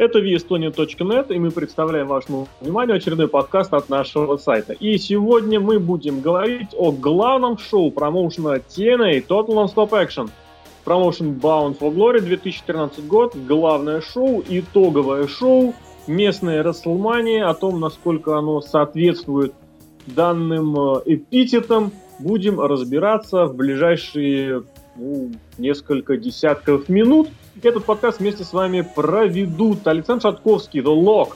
Это vestonian.net, и мы представляем вашему вниманию очередной подкаст от нашего сайта. И сегодня мы будем говорить о главном шоу промоушена TNA Total Non-Stop Action. Промоушен Bound for Glory 2013 год, главное шоу, итоговое шоу, местное Расселмания, о том, насколько оно соответствует данным э, эпитетам, будем разбираться в ближайшие ну, несколько десятков минут. Этот подкаст вместе с вами проведут Александр Шатковский, The Lock.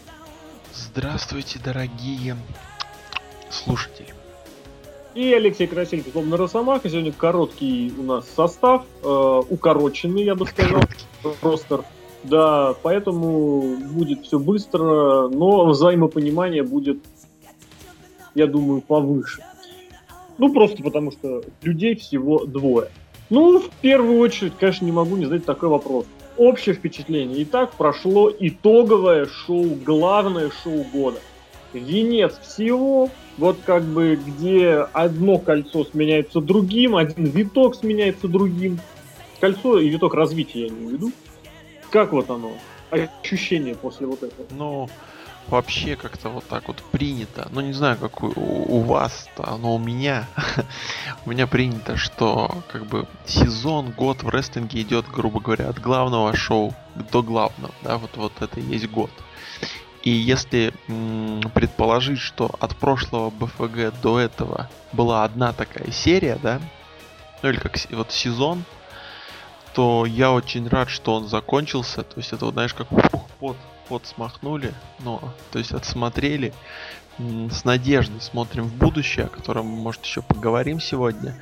Здравствуйте, дорогие слушатели. И Алексей Красильников, словно Росомаха. Сегодня короткий у нас состав, э, укороченный, я бы сказал, ростер. Да, поэтому будет все быстро, но взаимопонимание будет, я думаю, повыше. Ну, просто потому что людей всего двое. Ну, в первую очередь, конечно, не могу не задать такой вопрос. Общее впечатление. Итак, прошло итоговое шоу, главное шоу года. Венец всего, вот как бы где одно кольцо сменяется другим, один виток сменяется другим. Кольцо и виток развития я не веду. Как вот оно? Ощущение после вот этого? Ну, вообще как-то вот так вот принято. Ну, не знаю, как у, у вас-то, но у меня. у меня принято, что как бы сезон, год в рестлинге идет, грубо говоря, от главного шоу до главного. Да, вот, вот это и есть год. И если м- предположить, что от прошлого БФГ до этого была одна такая серия, да, ну или как вот сезон, то я очень рад, что он закончился. То есть это, вот, знаешь, как пух, пот вот смахнули, но, то есть отсмотрели. С надеждой смотрим в будущее, о котором, может, еще поговорим сегодня.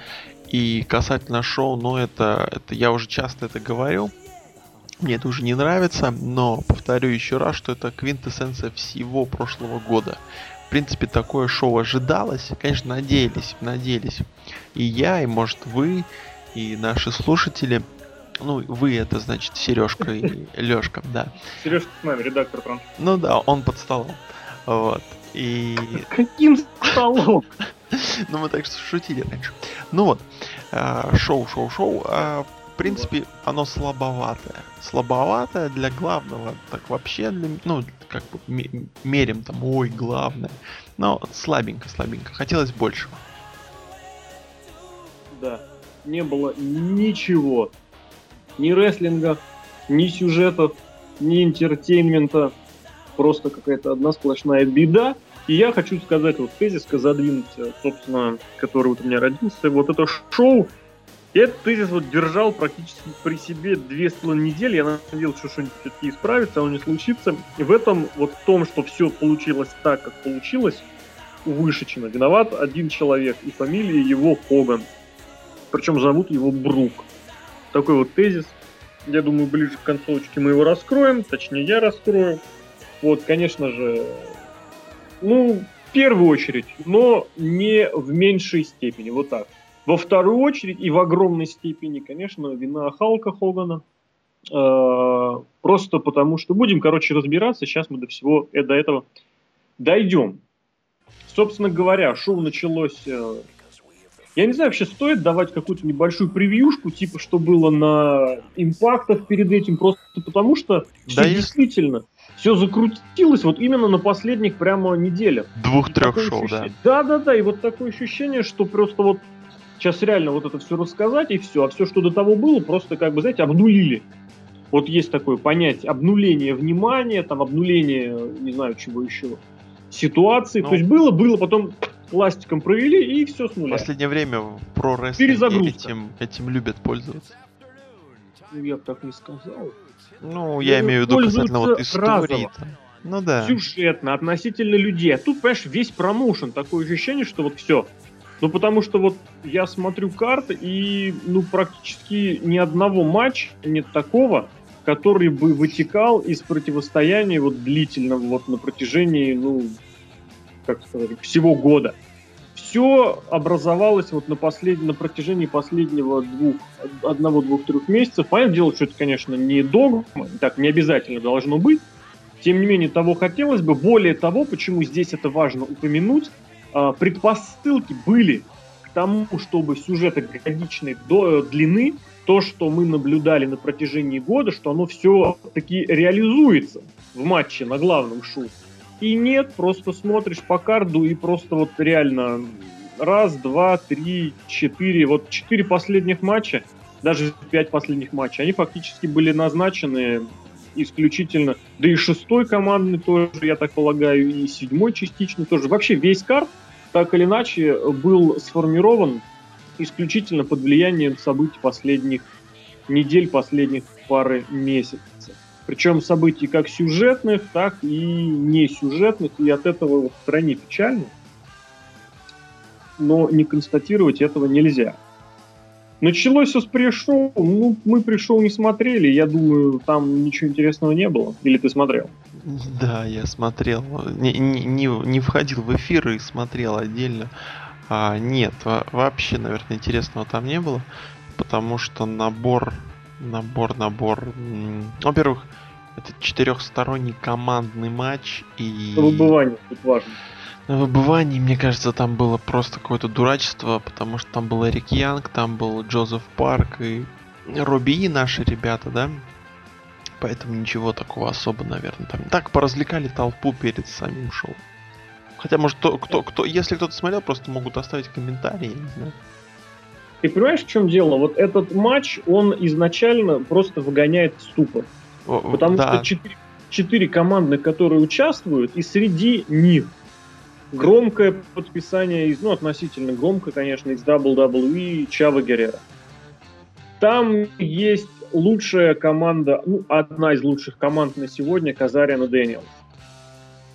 И касательно шоу, ну, это, это я уже часто это говорил. Мне это уже не нравится, но повторю еще раз, что это квинтэссенция всего прошлого года. В принципе, такое шоу ожидалось. Конечно, надеялись, надеялись. И я, и может вы, и наши слушатели – ну, вы это значит Сережка и Лешка, да. Сережка с нами, редактор прям. Ну да, он под столом. Вот. И... Каким столом? Ну, мы так что шутили раньше. Ну вот, а, шоу, шоу, шоу. А, в принципе, оно слабоватое. Слабоватое для главного. Так вообще, для, ну, как бы мерим там, ой, главное. Но слабенько, слабенько. Хотелось большего. Да, не было ничего ни рестлинга, ни сюжетов, ни интертеймента. Просто какая-то одна сплошная беда. И я хочу сказать, вот тезис задвинуть, э, собственно, который вот у меня родился. Вот это шоу, этот тезис вот держал практически при себе две с половиной недели. Я надеялся, что что-нибудь все-таки исправится, оно не случится. И в этом, вот в том, что все получилось так, как получилось, вышечено. Виноват один человек, и фамилия его Хоган. Причем зовут его Брук такой вот тезис. Я думаю, ближе к концовочке мы его раскроем, точнее я раскрою. Вот, конечно же, ну, в первую очередь, но не в меньшей степени, вот так. Во вторую очередь и в огромной степени, конечно, вина Халка Хогана. Э, просто потому что будем, короче, разбираться. Сейчас мы до всего э, до этого дойдем. Собственно говоря, шоу началось э, я не знаю, вообще стоит давать какую-то небольшую превьюшку, типа, что было на импактах перед этим, просто потому что да все действительно, все закрутилось вот именно на последних прямо неделях. Двух-трех шоу, ощущение... да. Да-да-да, и вот такое ощущение, что просто вот сейчас реально вот это все рассказать и все, а все, что до того было, просто как бы, знаете, обнулили. Вот есть такое понятие обнуление внимания, там обнуление, не знаю, чего еще, ситуации. Ну, То есть было, было, потом пластиком провели и все с нуля. В последнее время про рестлинг этим, этим любят пользоваться. Ну, я бы так не сказал. Ну, я ну, имею в виду касательно вот истории. Ну да. Сюжетно, относительно людей. А тут, понимаешь, весь промоушен. Такое ощущение, что вот все. Ну, потому что вот я смотрю карты, и ну практически ни одного матча нет такого, который бы вытекал из противостояния вот длительного вот на протяжении, ну, как сказать, всего года. Все образовалось вот на, послед... на протяжении последнего двух, одного-двух-трех месяцев. Понятное дело, что это, конечно, не догма, так не обязательно должно быть. Тем не менее, того хотелось бы. Более того, почему здесь это важно упомянуть, а, предпосылки были к тому, чтобы сюжеты годичной длины, то, что мы наблюдали на протяжении года, что оно все таки реализуется. в матче на главном шоу. И нет, просто смотришь по карду и просто вот реально раз, два, три, четыре, вот четыре последних матча, даже пять последних матчей, они фактически были назначены исключительно, да и шестой командный тоже, я так полагаю, и седьмой частично тоже. Вообще весь карт, так или иначе, был сформирован исключительно под влиянием событий последних недель, последних пары месяцев. Причем событий как сюжетных, так и не сюжетных, и от этого в стране печально. Но не констатировать этого нельзя. Началось все с пришел. Ну, мы пришел не смотрели. Я думаю, там ничего интересного не было. Или ты смотрел? Да, я смотрел. Не, не, не входил в эфир и смотрел отдельно. А, нет, вообще, наверное, интересного там не было. Потому что набор, набор, набор. Во-первых, это четырехсторонний командный матч и... Выбывание тут важно. На выбывании, мне кажется, там было просто какое-то дурачество, потому что там был Эрик Янг, там был Джозеф Парк и Робби и наши ребята, да? Поэтому ничего такого особо, наверное, там. Так поразвлекали толпу перед самим шоу. Хотя, может, кто, кто, кто, если кто-то смотрел, просто могут оставить комментарии, я не знаю. Ты понимаешь, в чем дело? Вот этот матч, он изначально просто выгоняет в ступор. О, потому да. что четыре, четыре команды, которые участвуют, и среди них громкое подписание, из, ну, относительно громко, конечно, из WWE Чава Геррера. Там есть лучшая команда, ну, одна из лучших команд на сегодня, Казариан и Дэниелс.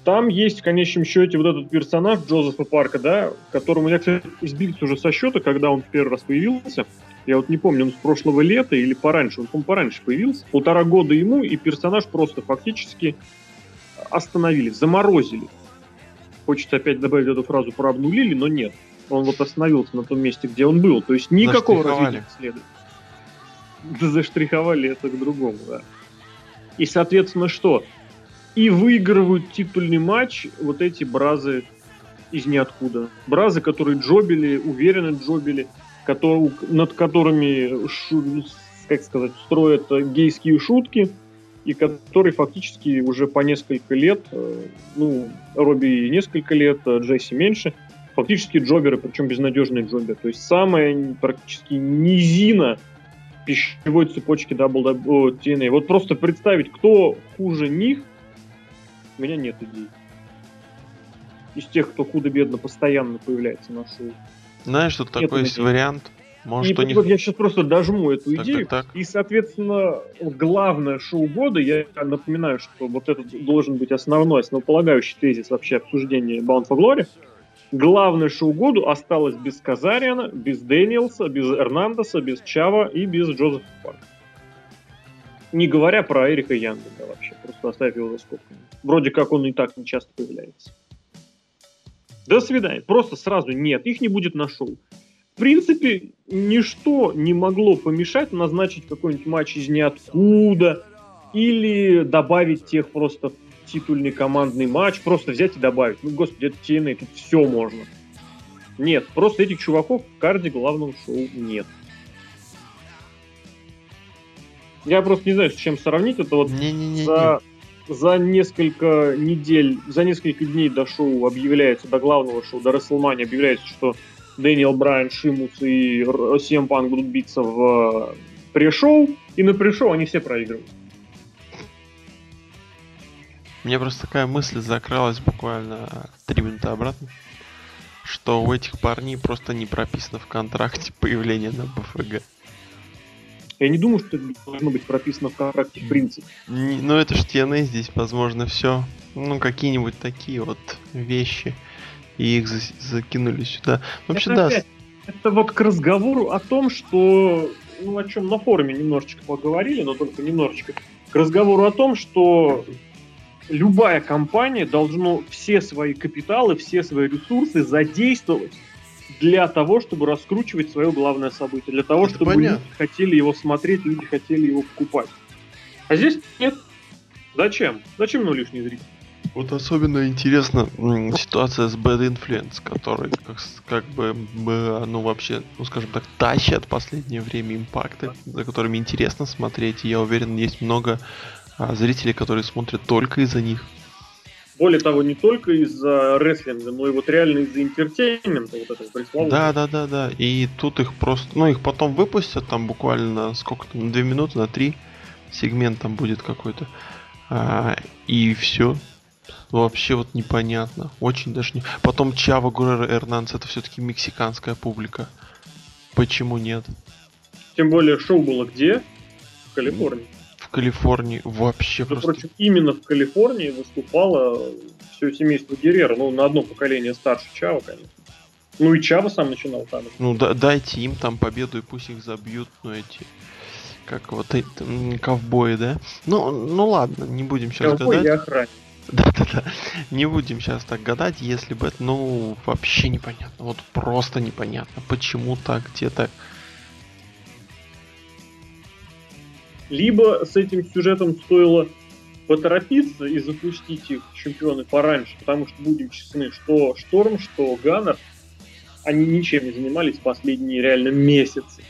Там есть в конечном счете вот этот персонаж Джозефа Парка, да, которому я, кстати, избился уже со счета, когда он в первый раз появился. Я вот не помню, он с прошлого лета или пораньше, он, по пораньше появился. Полтора года ему, и персонаж просто фактически остановили, заморозили. Хочется опять добавить эту фразу про обнулили, но нет. Он вот остановился на том месте, где он был. То есть никакого развития следует. Заштриховали это к другому, да. И, соответственно, что? И выигрывают титульный матч вот эти бразы из ниоткуда. Бразы, которые джобили, уверенно джобили, которые, над которыми, как сказать, строят гейские шутки – и который фактически уже по несколько лет, э, ну, Робби несколько лет, э, Джесси меньше, фактически джоберы, причем безнадежные джоберы. То есть самая практически низина пищевой цепочки WWE. Вот просто представить, кто хуже них, у меня нет идей. Из тех, кто худо-бедно постоянно появляется на шоу. Знаешь, что такой есть вариант? Может, и них... я сейчас просто дожму эту так, идею. Так, так. И, соответственно, главное шоу года, я напоминаю, что вот это должен быть основной, основополагающий тезис вообще обсуждения Bound for Glory. Главное шоу году осталось без Казариана, без Дэниелса, без Эрнандеса, без Чава и без Джозефа Парка. Не говоря про Эрика Янга, да, вообще. Просто оставив его за скобками. Вроде как он и так не часто появляется. До свидания. Просто сразу нет, их не будет на шоу. В принципе, ничто не могло помешать назначить какой-нибудь матч из ниоткуда или добавить тех просто в титульный командный матч, просто взять и добавить. Ну, господи, это TNA, тут все можно. Нет, просто этих чуваков в карде главного шоу нет. Я просто не знаю, с чем сравнить. Это вот не, не, не, за, за несколько недель, за несколько дней до шоу объявляется, до главного шоу, до Расселмани объявляется, что Дэниел Брайан, Шимус и CM Punk будут биться в э, пришоу, и на пришоу они все проигрывают. Мне просто такая мысль закралась буквально три минуты обратно, что у этих парней просто не прописано в контракте появление на БФГ. Я не думаю, что это должно быть прописано в контракте в принципе. Не, ну это ж TNA здесь, возможно, все. Ну, какие-нибудь такие вот вещи и их за- закинули сюда. Вообще, это да. Опять, это вот к разговору о том, что, ну, о чем на форуме немножечко поговорили, но только немножечко, к разговору о том, что любая компания должна все свои капиталы, все свои ресурсы задействовать для того, чтобы раскручивать свое главное событие, для того, это чтобы понятно. люди хотели его смотреть, люди хотели его покупать. А здесь нет. Зачем? Зачем ну лишний зритель? Вот особенно интересна ситуация с Bad Influence, который как, как бы, ну вообще, ну скажем так, тащат в последнее время импакты, за которыми интересно смотреть. И я уверен, есть много а зрители, которые смотрят только из-за них. Более того, не только из-за рестлинга, но и вот реально из-за entertainment а вот этого пресловутого. Да, да, да, да. И тут их просто, ну их потом выпустят там буквально сколько там, на 2 минуты, на 3 сегмент там будет какой-то. А, и все. Вообще вот непонятно. Очень даже не... Потом Чаво Герреро, Эрнандес это все-таки мексиканская публика. Почему нет? Тем более шоу было где? В Калифорнии Калифорнии вообще Между просто... прочим, именно в Калифорнии выступало все семейство Геррера, ну, на одно поколение старше Чава, конечно. Ну и Чава сам начинал там. Ну да, дайте им там победу и пусть их забьют, ну эти как вот эти ковбои, да? Ну, ну ладно, не будем сейчас Ковбой гадать. охранник. Да-да-да. Не будем сейчас так гадать, если бы это, ну, вообще непонятно. Вот просто непонятно, почему так, где так. Либо с этим сюжетом стоило поторопиться и запустить их чемпионы пораньше, потому что, будем честны, что Шторм, что Ганнер, они ничем не занимались последние реально месяцы.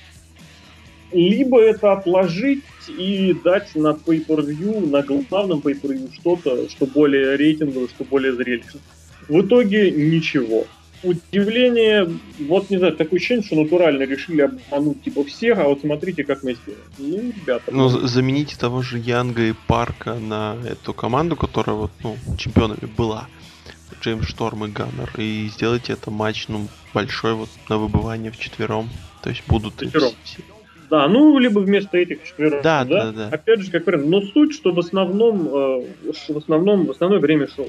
Либо это отложить и дать на pay-per-view, на главном pay-per-view что-то, что более рейтинговое, что более зрелищно. В итоге ничего удивление, вот не знаю, такое ощущение, что натурально решили обмануть типа всех, а вот смотрите, как мы сделали. Ну, ребята. Ну, замените того же Янга и Парка на эту команду, которая вот, ну, чемпионами была. Джеймс Шторм и Ганнер. И сделайте это матч, ну, большой вот на выбывание в четвером. То есть будут четвером. все. Да, ну, либо вместо этих четверых. Да, да, да, да. Опять же, как вариант. Но суть, что в основном, э, в основном, в основное время шоу.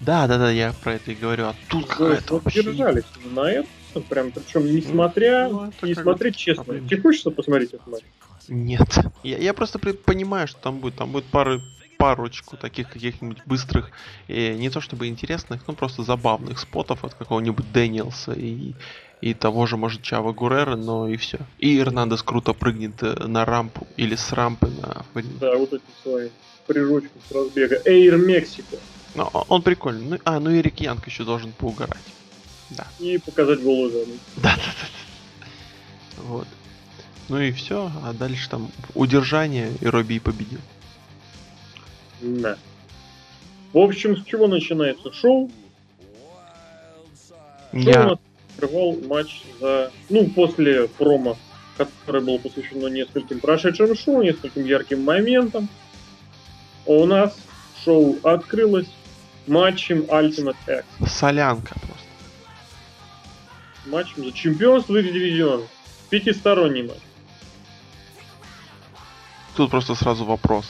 Да, да, да, я про это и говорю. А тут какая-то вообще... держались на это, прям, причем несмотря, ну, не смотреть честно. Проблема. Тебе хочется посмотреть этот матч? Нет. Я, я просто понимаю, что там будет. Там будет пары парочку таких каких-нибудь быстрых, э, не то чтобы интересных, но просто забавных спотов от какого-нибудь Дэниелса и, и того же, может, Чава Гурера, но и все. И Эрнандес круто прыгнет э, на рампу или с рампы на... Да, вот эти свои прыжочки с разбега. Эйр Мексика. Ну, он прикольный. Ну, а, ну и Рик Янг еще должен поугарать. Да. И показать голую задницу. Да, да, да. Вот. Ну и все, а дальше там удержание, и Робби победил. Да. В общем, с чего начинается шоу? Я... Шоу у нас открывал матч за... Ну, после промо, которое было посвящено нескольким прошедшим шоу, нескольким ярким моментам. У нас шоу открылось матчем Ultimate X. Солянка просто. Матчем за чемпионство их дивизиона. Пятисторонний матч. Тут просто сразу вопрос.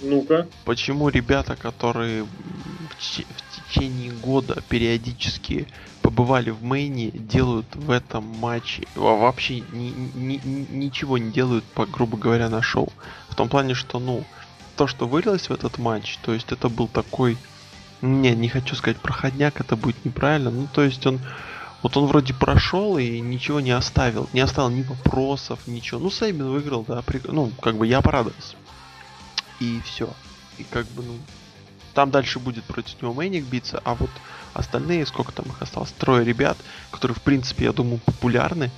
Ну-ка. Почему ребята, которые в, в течение года периодически побывали в мейне, делают в этом матче вообще ни, ни, ни, ничего не делают, по, грубо говоря, на шоу. В том плане, что, ну, то, что вылилось в этот матч, то есть это был такой не, не хочу сказать проходняк, это будет неправильно. Ну, то есть он... Вот он вроде прошел и ничего не оставил. Не оставил ни вопросов, ничего. Ну, Сейбин выиграл, да. При... Ну, как бы я порадовался. И все. И как бы, ну... Там дальше будет против него Мэйник биться, а вот остальные, сколько там их осталось? Трое ребят, которые, в принципе, я думаю, популярны.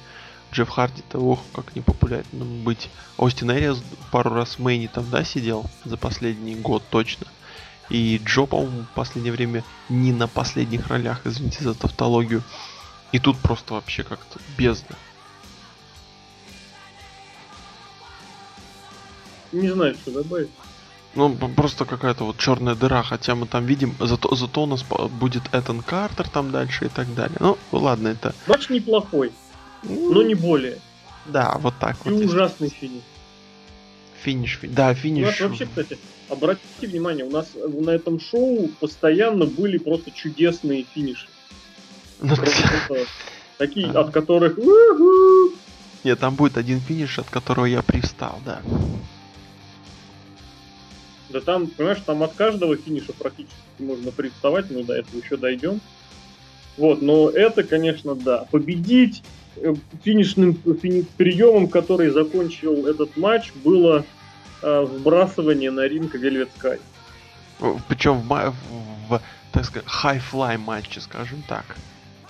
Джефф Харди-то, ох, как не популярно быть. Остин Эриас пару раз в Мэйне там, да, сидел за последний год точно. И Джо, по-моему, в последнее время не на последних ролях, извините за тавтологию. И тут просто вообще как-то бездна. Не знаю, что добавить. Ну, просто какая-то вот черная дыра, хотя мы там видим, зато, зато у нас будет Этан Картер там дальше и так далее. Ну, ладно, это... Матч неплохой, ну, но не более. Да, вот так и вот. И ужасный финиш. Финиш, да, финиш. У нас вообще, кстати, обратите внимание, у нас на этом шоу постоянно были просто чудесные финиши. Ну, такие, от которых... Нет, там будет один финиш, от которого я пристал, да. Да там, понимаешь, там от каждого финиша практически можно приставать, мы до этого еще дойдем. Вот, но это, конечно, да. Победить э, финишным фини, приемом, который закончил этот матч, было э, вбрасывание на ринг Velvet Sky. Причем в, в, так сказать, high-fly матче, скажем так.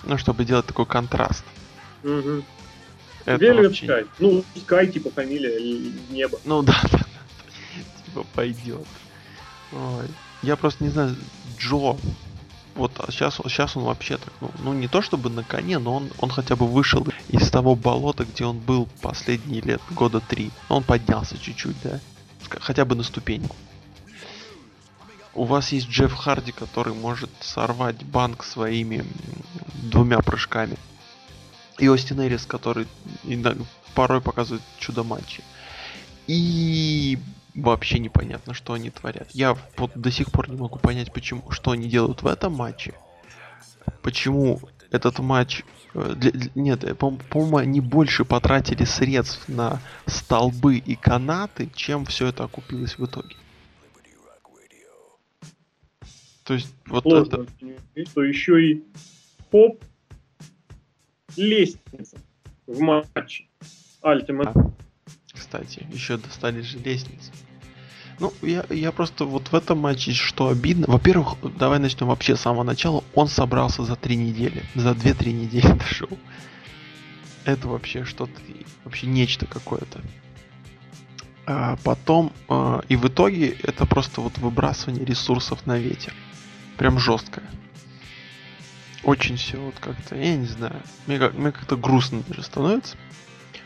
Ну, чтобы делать такой контраст. Угу. Это Velvet вообще... Sky. Ну, Sky, типа, фамилия небо. Ну, да, да. типа пойдет. Ой. Я просто не знаю, Джо, вот сейчас, а сейчас он вообще так, ну, ну не то чтобы на коне, но он, он хотя бы вышел из того болота, где он был последние лет, года три. Он поднялся чуть-чуть, да, хотя бы на ступеньку. У вас есть Джефф Харди, который может сорвать банк своими двумя прыжками. И Остин Эрис, который порой показывает чудо-матчи. И вообще непонятно, что они творят. Я вот до сих пор не могу понять, почему, что они делают в этом матче. Почему этот матч... Э, для, для, нет, э, по-моему, они больше потратили средств на столбы и канаты, чем все это окупилось в итоге. То есть вот Сложно, это... Что еще и поп лестница в матче. Альтимат. А, кстати, еще достали же лестницы. Ну, я, я просто вот в этом матче, что обидно. Во-первых, давай начнем вообще с самого начала. Он собрался за три недели. За две-три недели дошел. Это вообще что-то, вообще нечто какое-то. А потом, а, и в итоге это просто вот выбрасывание ресурсов на ветер прям жесткая. Очень все вот как-то, я не знаю, мне, как, мне как-то грустно даже становится,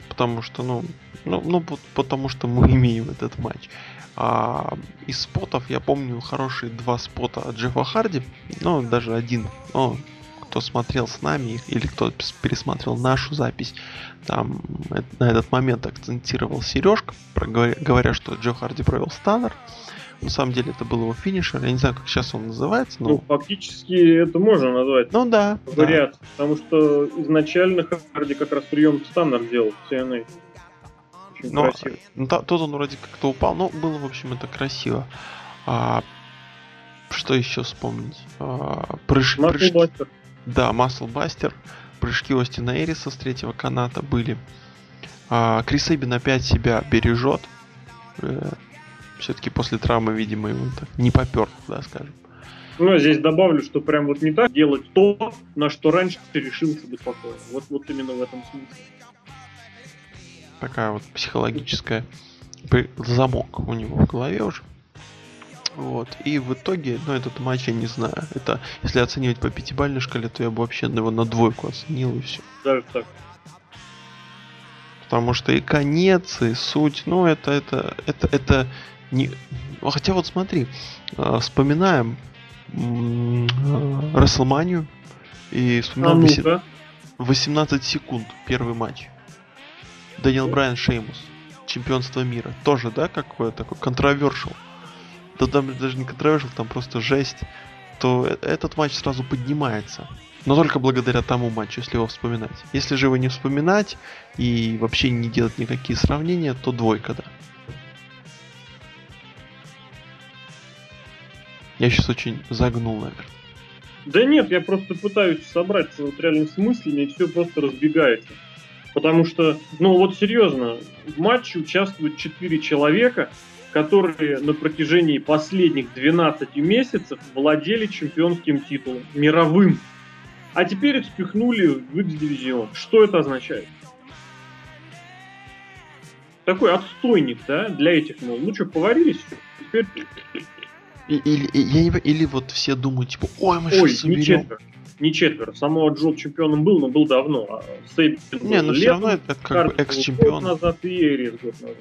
потому что, ну, ну, ну потому что мы имеем этот матч. А из спотов я помню хорошие два спота от Джеффа Харди, ну, даже один, ну, кто смотрел с нами или кто пересмотрел нашу запись, там на этот момент акцентировал Сережка, говоря, что Джо Харди провел станнер. На самом деле это был его финишер. Я не знаю, как сейчас он называется, но... Ну, фактически это можно назвать. Ну да. Вариант. Да. Потому что изначально Харди как раз прием стандарт делал в TNA. Очень но, красиво. Ну, та, тут он вроде как-то упал, но было, в общем, это красиво. А, что еще вспомнить? А, прыж, прыжки. Бастер. Да, Масл Бастер. Прыжки Остина Эриса с третьего каната были. А, Крис Эббин опять себя бережет. Э, все-таки после травмы, видимо, ему так не попер, да, скажем. Ну, здесь добавлю, что прям вот не так делать то, на что раньше ты решился бы спокойно. Вот, вот именно в этом смысле. Такая вот психологическая замок у него в голове уже. Вот. И в итоге, ну, этот матч я не знаю. Это, если оценивать по пятибалльной шкале, то я бы вообще его на двойку оценил и все. Даже так. Потому что и конец, и суть, ну, это, это, это, это не... Хотя вот смотри, э, вспоминаем Расселманию и вспоминаем а 18 секунд первый матч. Дэниел Брайан Шеймус. Чемпионство мира. Тоже, да, какое такое контровершил. Да там даже не контровершил, там просто жесть. То э, этот матч сразу поднимается. Но только благодаря тому матчу, если его вспоминать. Если же его не вспоминать и вообще не делать никакие сравнения, то двойка, да. Я сейчас очень загнул, наверное. Да нет, я просто пытаюсь собраться вот реально с мыслями, и все просто разбегается. Потому что, ну вот серьезно, в матче участвуют 4 человека, которые на протяжении последних 12 месяцев владели чемпионским титулом, мировым. А теперь их спихнули в X-дивизион. Что это означает? Такой отстойник, да, для этих, мол, ну что, поварились, теперь или, или, или вот все думают, типа, ой, мы ой, сейчас соберем. Не четверо. Само Джо чемпионом был, но был давно. А Сейбин не, но все равно это как бы экс-чемпион. Назад и Эрис год назад.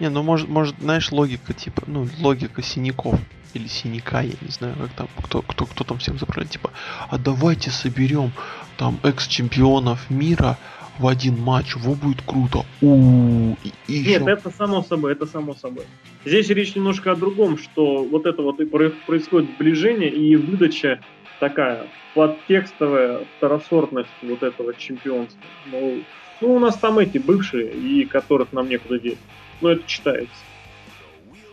Не, ну может, может, знаешь, логика типа, ну, логика синяков или синяка, я не знаю, как там, кто, кто, кто там всем заправляет, типа, а давайте соберем там экс-чемпионов мира, в один матч, во будет круто. У и, и Нет, еще... это само собой, это само собой. Здесь речь немножко о другом, что вот это вот и происходит сближение и выдача такая подтекстовая второсортность вот этого чемпионства. Ну, ну, у нас там эти бывшие, и которых нам некуда деть. Ну, это читается.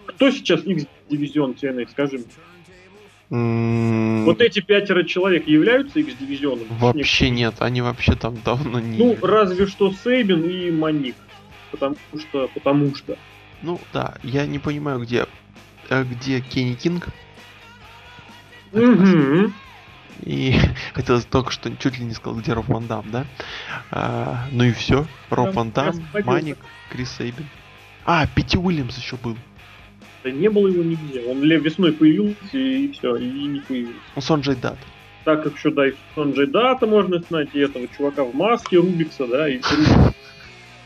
Кто сейчас X-дивизион TNA, скажи мне? Вот эти пятеро человек являются X-дивизионом? Вообще нет, они вообще там давно не... Ну, разве что Сейбин и Маник. Потому что... Потому что... Ну, да, я не понимаю, где... Э, где Кенни Кинг? Угу. И хотелось только что чуть ли не сказал, где Роб Ван Дам, да? А, ну и все. Роб Ван Дам, Маник, Крис Сейбин. А, Пити Уильямс еще был. Да не было его нигде. Он весной появился и все, и не появился. Ну, Сонджей Дат. Так как еще, да, и Сонджей Дата можно знать, и этого чувака в маске Рубикса, да, и Рубик,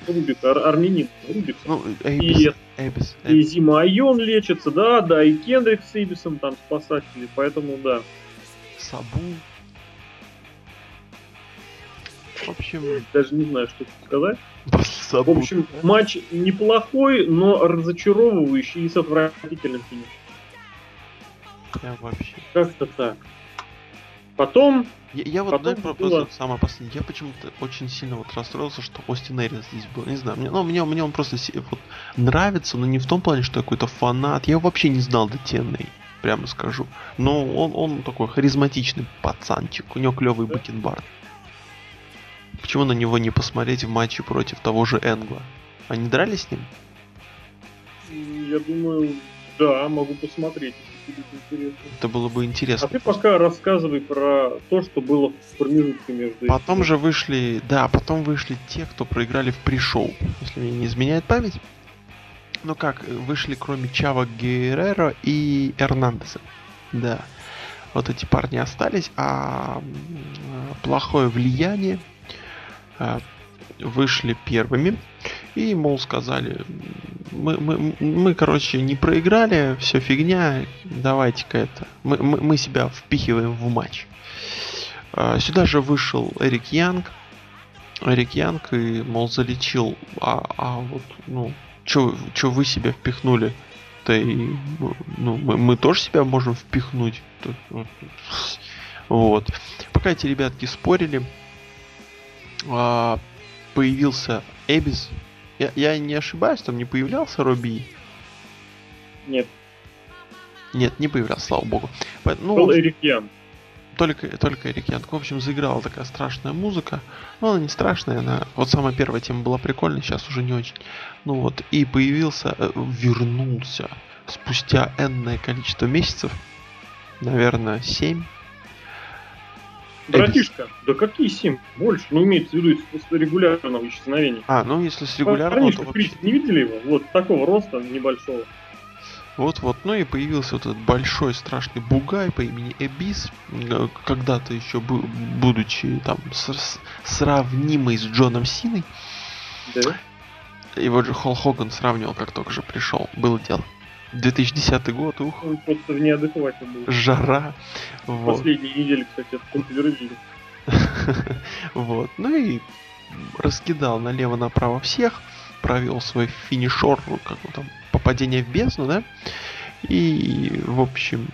Рубик ар, армянин Рубикс. Ну, Эйбис, и, Эйбис, Эйбис. и Зима Айон лечится, да, да, и Кендрик с Эйбисом там спасатели, поэтому да. Сабу. В общем... Даже не знаю, что сказать. В общем, матч неплохой, но разочаровывающий и с отвратительным финишем. Я вообще. Как-то так. Потом... Я, я вот, потом знаешь, было... самое последнее. Я почему-то очень сильно вот расстроился, что Остин Эрис здесь был. Не знаю, мне, ну, мне, мне он просто вот нравится, но не в том плане, что я какой-то фанат. Я его вообще не знал до TNA, прямо скажу. Но он, он такой харизматичный пацанчик. У него клевый бакенбард. Почему на него не посмотреть в матче против того же Энгла? Они дрались с ним? Я думаю, да, могу посмотреть. Это было бы интересно. А ты пока рассказывай про то, что было в промежутке между Потом этим. же вышли, да, потом вышли те, кто проиграли в пришоу, если мне не изменяет память. Ну как, вышли кроме Чава Геррера и Эрнандеса. Да. Вот эти парни остались, а плохое влияние а, вышли первыми и, мол, сказали, мы, мы, мы короче, не проиграли, все фигня, давайте-ка это, мы, мы, мы себя впихиваем в матч. А, сюда же вышел Эрик Янг, Эрик Янг и, мол, залечил, а, а вот, ну, что вы себя впихнули? то и, ну, мы, мы тоже себя можем впихнуть. Вот. Пока эти ребятки спорили, а, появился Эбис. Я, я не ошибаюсь, там не появлялся Робби? Нет. Нет, не появлялся, слава богу. Ну, Был Эрик Ян. Только, только Эрик Ян. В общем, заиграла такая страшная музыка. Ну, она не страшная, она... Вот самая первая тема была прикольная, сейчас уже не очень. Ну вот, и появился, э, вернулся спустя энное количество месяцев. Наверное, 7 Братишка, да какие 7? Больше. Ну, имеется в виду с регулярного исчезновения. А, ну если с регулярного, Парнишка, то вообще... не видели его? Вот такого роста небольшого. Вот-вот, ну и появился вот этот большой страшный бугай по имени Эбис, э, когда-то еще будучи там с, сравнимый с Джоном Синой. Да. Его же Холл Хоган сравнивал, как только же пришел. Было дело. 2010 год, ух. Он просто в неадеквате был. Жара. Вот. Последние недели, кстати, контролировали. вот. Ну и раскидал налево-направо всех, провел свой финишор, ну, как там, попадение в бездну, да? И, в общем,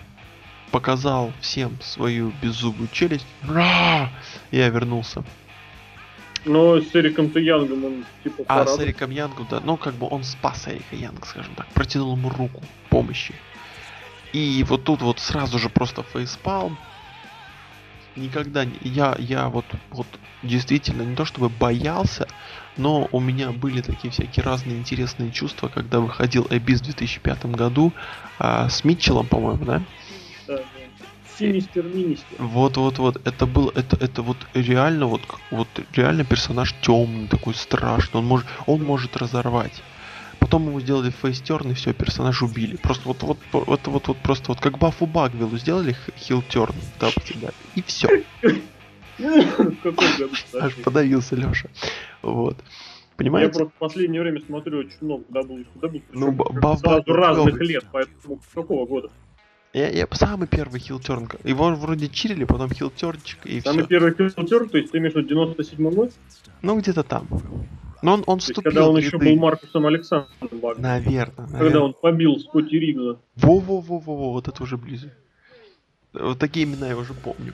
показал всем свою беззубую челюсть. Ра! Я вернулся. Но с Эриком-то Янгом он типа А, с Эриком Янгом, да. Ну, как бы он спас Эрика Янга, скажем так. Протянул ему руку помощи. И вот тут вот сразу же просто фейспалм. Никогда не... Я, я вот, вот действительно не то чтобы боялся, но у меня были такие всякие разные интересные чувства, когда выходил Эбис в 2005 году а, с Митчеллом, по-моему, да? Да, Синистер, Министер. Вот, вот, вот. Это был, это, это вот реально, вот, вот реально персонаж темный, такой страшный. Он может, он может разорвать. Потом ему сделали фейстерн и все, персонаж убили. Просто вот, вот, вот, вот, вот, просто вот как Бафу Багвиллу сделали хилтерн, да, и все. Аж подавился Леша. Вот. Понимаете? Я просто в последнее время смотрю очень много дабл ну, сразу разных лет, поэтому какого года? Я, я самый первый хилтерн. Его вроде чирили, потом хилтернчик и Самый все. первый хилтерн, то есть ты между 97 год? Ну, где-то там. Но он, он вступил когда он еще был Маркусом Александром Вагнером. Наверное, наверное. Когда он побил Скотти Ригза. Во-во-во-во, вот это уже ближе. Вот такие имена я уже помню.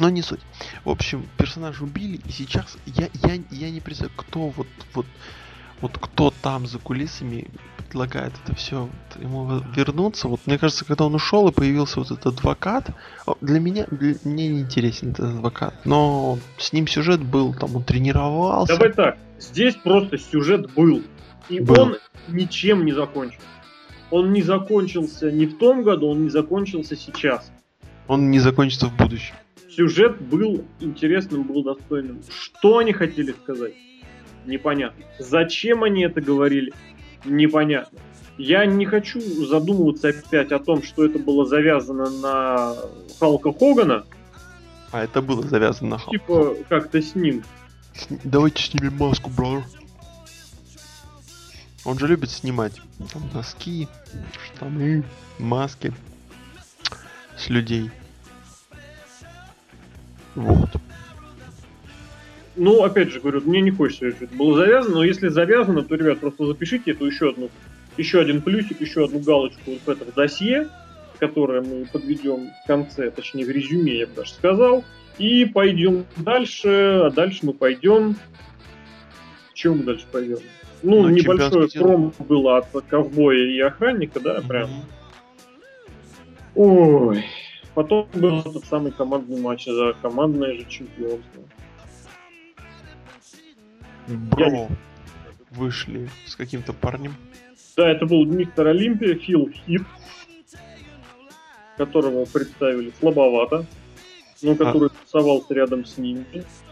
Но не суть. В общем, персонаж убили, и сейчас я, я, я не представляю, кто вот, вот, вот кто там за кулисами предлагает это все вот, ему вернуться. Вот мне кажется, когда он ушел и появился вот этот адвокат, для меня для, мне не интересен этот адвокат, но с ним сюжет был, там он тренировался. Давай так, здесь просто сюжет был, и был. он ничем не закончился. Он не закончился ни в том году, он не закончился сейчас. Он не закончится в будущем. Сюжет был интересным, был достойным. Что они хотели сказать? Непонятно. Зачем они это говорили? непонятно. Я не хочу задумываться опять о том, что это было завязано на Халка Хогана. А это было завязано на Халка. Типа как-то с ним. Давайте снимем маску, брат. Он же любит снимать там, носки, штаны, маски с людей. Вот. Ну, опять же, говорю, мне не хочется, чтобы это было завязано, но если завязано, то, ребят, просто запишите эту еще одну еще один плюсик, еще одну галочку вот в этом досье, которое мы подведем в конце, точнее в резюме, я бы даже сказал. И пойдем дальше, а дальше мы пойдем... Чем мы дальше пойдем? Ну, ну небольшое промо было от ковбоя и охранника, да, mm-hmm. прям. Ой. Потом был тот самый командный матч за командное же чемпионство. Бро, Я... вышли с каким-то парнем. Да, это был мистер Олимпия, Фил Хит, которого представили слабовато, но который а. тусовался рядом с ними.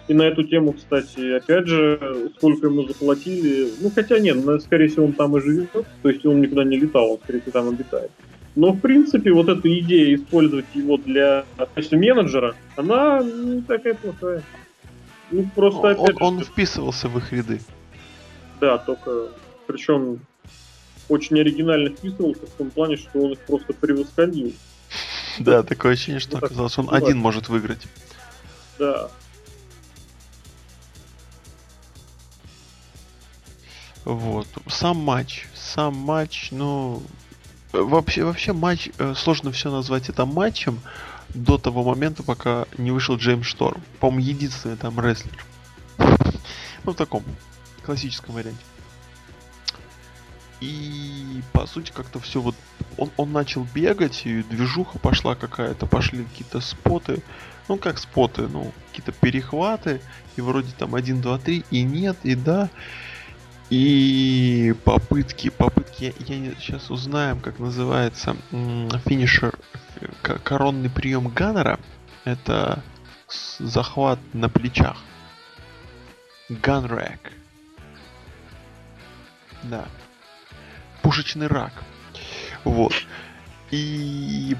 И на эту тему, кстати, опять же, сколько ему заплатили, ну хотя нет, скорее всего он там и живет, то есть он никуда не летал, он скорее всего там обитает. Но, в принципе, вот эта идея использовать его для качества менеджера, она не такая плохая. Ну, просто опять он, же... он вписывался в их ряды. Да, только причем очень оригинально вписывался в том плане, что он их просто превосходил. Да, такое ощущение, что оказалось, он один может выиграть. Да. Вот. Сам матч. Сам матч, ну... Вообще, вообще матч, э, сложно все назвать это матчем до того момента, пока не вышел Джеймс Шторм. По-моему, единственный там рестлер. Ну, в таком классическом варианте. И по сути как-то все вот он, он начал бегать, и движуха пошла какая-то, пошли какие-то споты, ну как споты, ну какие-то перехваты, и вроде там 1, 2, 3, и нет, и да. И попытки, попытки, я, не, сейчас узнаем, как называется финишер, коронный прием Ганнера. Это захват на плечах. Ганрек. Да пушечный рак. Вот. И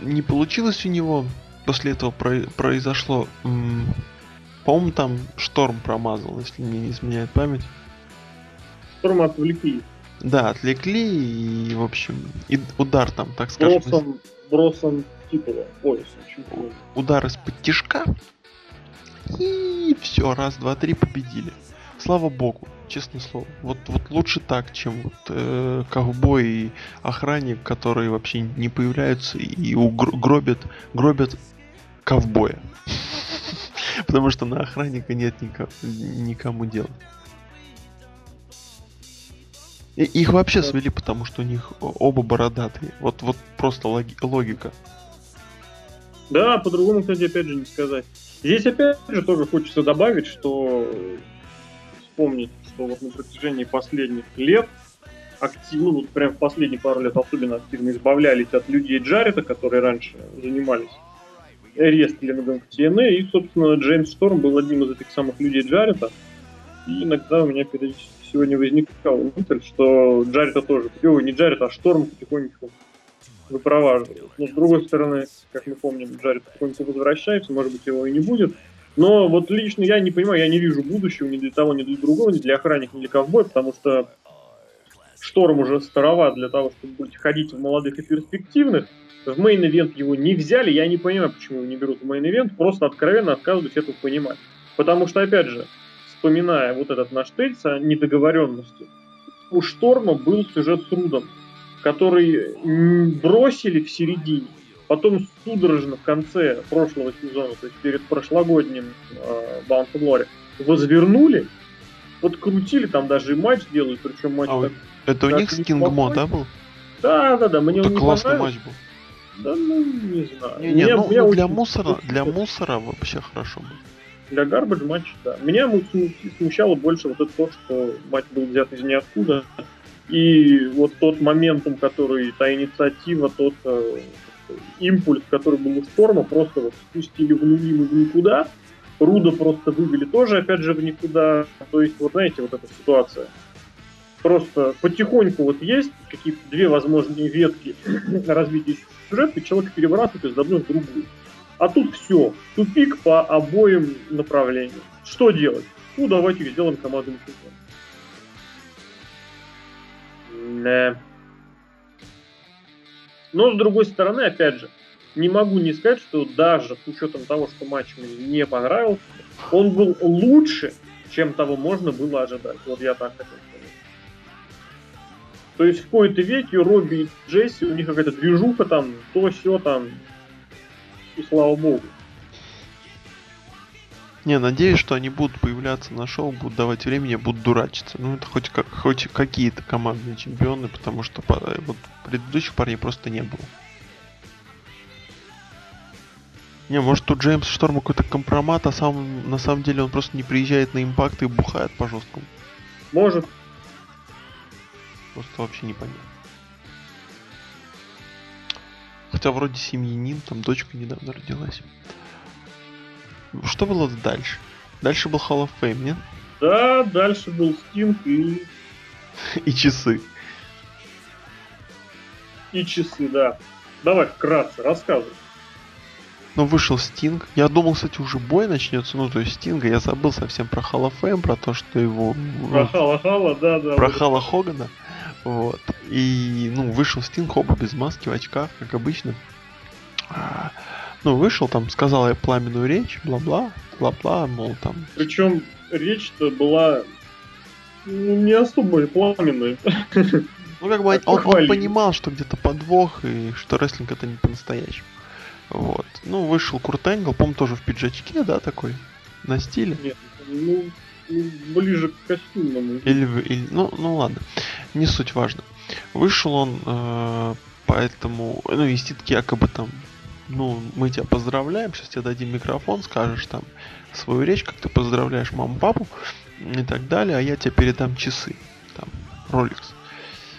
не получилось у него. После этого произошло... По-моему, там шторм промазал, если мне не изменяет память. Шторм отвлекли. Да, отвлекли, и, в общем, и удар там, так скажем... Бросом, бросом титула, пояса. Удар из-под тяжка. И все, раз, два, три, победили. Слава богу честное слово. Вот, вот лучше так, чем вот, э, ковбой и охранник, которые вообще не появляются и гробят, гробят ковбоя. Потому что на охранника нет никому дела. И их вообще свели, потому что у них оба бородатые. Вот, вот просто логи- логика. Да, по-другому, кстати, опять же не сказать. Здесь опять же тоже хочется добавить, что вспомнить что вот на протяжении последних лет активно, ну, вот прям в последние пару лет особенно активно избавлялись от людей Джарета, которые раньше занимались рестлингом в TNA, и, собственно, Джеймс Шторм был одним из этих самых людей Джарета, и иногда у меня периодически сегодня возникала мысль, что Джарета тоже, ой, не Джарет, а Шторм потихонечку выпроваживает. Но, с другой стороны, как мы помним, Джарет потихоньку возвращается, может быть, его и не будет, но вот лично я не понимаю, я не вижу будущего ни для того, ни для другого, ни для охранника, ни для ковбоя, потому что Шторм уже староват для того, чтобы ходить в молодых и перспективных. В main event его не взяли, я не понимаю, почему его не берут в main event, просто откровенно отказываюсь этого понимать. Потому что, опять же, вспоминая вот этот наш тейс о недоговоренности, у Шторма был сюжет с Рудом, который бросили в середине, Потом судорожно в конце прошлого сезона, то есть перед прошлогодним э, Bound for Glory, возвернули, подкрутили, там даже и матч делают, причем матч... А, так, это у них с Кингмо, да, был? Да, да, да, мне это он не классный матч был. Да, ну, не знаю. Не, не, меня, ну, меня ну для мусора, для мусора вообще хорошо был. Для гарбидж матча, да. Меня смущало больше вот это то, что матч был взят из ниоткуда. И вот тот моментум, который, та инициатива, тот э, импульс, который был у Шторма, просто вот спустили в нули в никуда. Руда просто вывели тоже, опять же, в никуда. То есть, вот знаете, вот эта ситуация. просто потихоньку вот есть какие-то две возможные ветки развития сюжета, и человек перебрасывает из одной в другую. А тут все, тупик по обоим направлениям. Что делать? Ну, давайте сделаем команду. Да. Но, с другой стороны, опять же, не могу не сказать, что даже с учетом того, что матч мне не понравился, он был лучше, чем того можно было ожидать. Вот я так хотел. То есть в какой-то веке Робби и Джесси, у них какая-то движуха там, то все там, и слава богу. Не, надеюсь, что они будут появляться на шоу, будут давать времени, будут дурачиться. Ну, это хоть, как, хоть какие-то командные чемпионы, потому что вот предыдущих парней просто не было. Не, может у Джеймс Шторма какой-то компромат, а сам на самом деле он просто не приезжает на импакт и бухает по жесткому. Может. Просто вообще непонятно. Хотя вроде семьянин, там дочка недавно родилась. Что было дальше? Дальше был Hall of Fame, нет? Да, дальше был Стинг и... и часы. И часы, да. Давай вкратце, рассказывай. Ну, вышел Стинг. Я думал, кстати, уже бой начнется. Ну, то есть Стинга. Я забыл совсем про Hall of Fame, про то, что его... Про Хала Хала, да, да. Про вот. Хала Хогана. Вот. И, ну, вышел Стинг, оба без маски, в очках, как обычно. А, ну, вышел там, сказал я пламенную речь, бла-бла, бла-бла, мол, там... Причем речь-то была ну, не особо пламенная. Ну, как бы он, он понимал, что где-то подвох, и что рестлинг это не по-настоящему. Вот. Ну, вышел Курт Энгл, по тоже в пиджачке, да, такой, на стиле. Нет, ну ближе к костюмному. Или, или ну, ну ладно, не суть важно. Вышел он, э, поэтому, ну, и Ститки якобы там ну, мы тебя поздравляем, сейчас тебе дадим микрофон, скажешь там свою речь, как ты поздравляешь маму, папу и так далее, а я тебе передам часы, там, Rolex.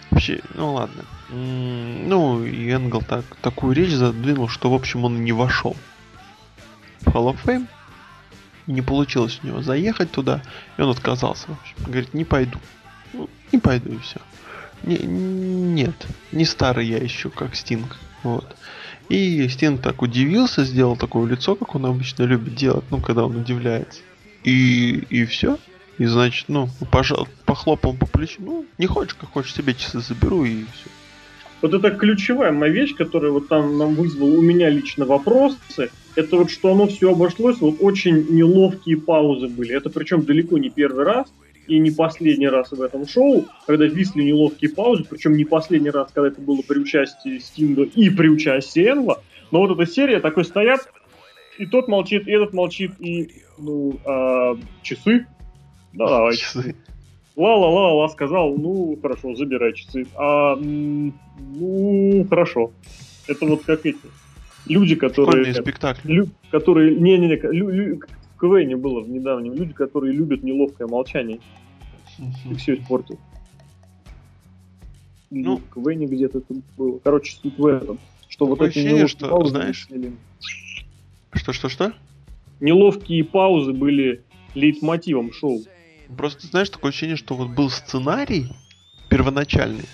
Вообще, ну ладно. Ну, и Энгл так, такую речь задвинул, что, в общем, он не вошел в Hall of Fame. Не получилось у него заехать туда, и он отказался. Говорит, не пойду. Ну, не пойду и все. Не, нет, не старый я еще, как Стинг. Вот. И Стен так удивился, сделал такое лицо, как он обычно любит делать, ну, когда он удивляется. И, и все. И значит, ну, пожал, похлопал по плечу. Ну, не хочешь, как хочешь, себе часы заберу и все. Вот это ключевая моя вещь, которая вот там нам вызвала у меня лично вопросы. Это вот что оно все обошлось, вот очень неловкие паузы были. Это причем далеко не первый раз и не последний раз в этом шоу, когда висли неловкие паузы, причем не последний раз, когда это было при участии Стинга и при участии Энва, но вот эта серия такой стоят, и тот молчит, и этот молчит, и, ну, а, часы, да, давай. Часы. Ла-ла-ла-ла сказал, ну, хорошо, забирай часы. А, ну, хорошо. Это вот как эти люди, которые... Школьный спектакль. Лю, которые... Не-не-не, КВН было в недавнем. Люди, которые любят неловкое молчание. И все испортил. Ну, в КВН где-то это было. Короче, суть в этом. Что вот эти ощущение, что, паузы знаешь... Что-что-что? Неловкие паузы были лейтмотивом шоу. Просто, знаешь, такое ощущение, что вот был сценарий первоначальный,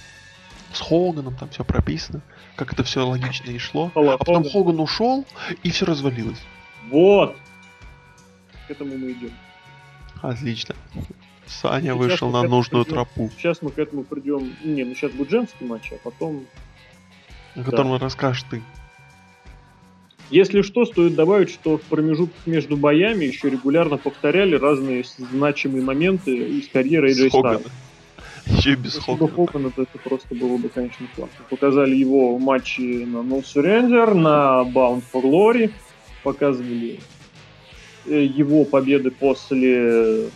с Хоганом там все прописано, как это все логично и шло, а потом Хоган ушел, и все развалилось. Вот, к этому мы идем. Отлично. Саня сейчас вышел на нужную придем, тропу. Сейчас мы к этому придем. Не, ну сейчас будет женский матч, а потом. О котором да. расскажешь ты. Если что, стоит добавить, что в промежутках между боями еще регулярно повторяли разные значимые моменты из карьеры AJ Styles. Еще и без Хогана. Хогана, то это просто было бы, конечно, классно. Показали его в матче на No Surrender, на Bound for Glory, показывали Э, его победы после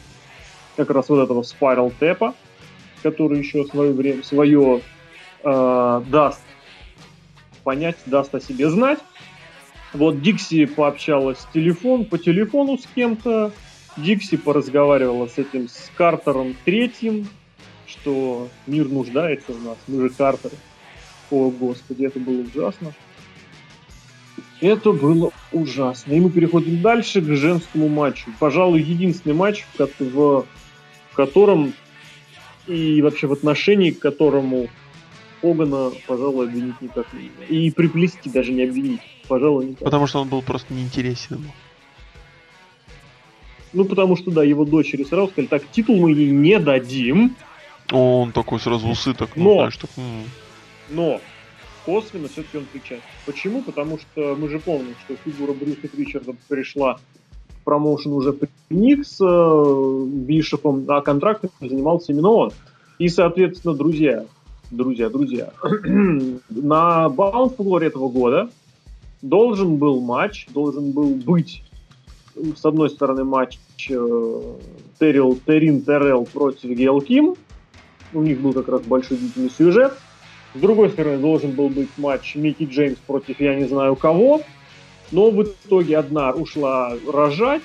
как раз вот этого Spiral Тэпа, который еще свое время, свое э, даст понять, даст о себе знать. Вот Дикси пообщалась телефон, по телефону с кем-то. Дикси поразговаривала с этим, с Картером третьим, что мир нуждается в нас, мы же Картеры. О, господи, это было ужасно. Это было ужасно. И мы переходим дальше к женскому матчу. Пожалуй, единственный матч, в, котором и вообще в отношении к которому Хогана, пожалуй, обвинить никак нельзя. И приплести даже не обвинить, пожалуй, никак. Потому что он был просто неинтересен. Ну, потому что, да, его дочери сразу сказали, так, титул мы ей не дадим. Он такой сразу усы так, ну, Но. знаешь, так, м. Но косвенно все-таки он причастен. Почему? Потому что мы же помним, что фигура Брюса Ричарда пришла в промоушен уже при них с э, Бишопом, а контрактом занимался именно он. И, соответственно, друзья, друзья, друзья, на Bound Floor этого года должен был матч, должен был быть, с одной стороны, матч э, Терин Террell против Гейл Ким, у них был как раз большой длительный сюжет, с другой стороны, должен был быть матч Микки Джеймс против я не знаю кого. Но в итоге одна ушла рожать,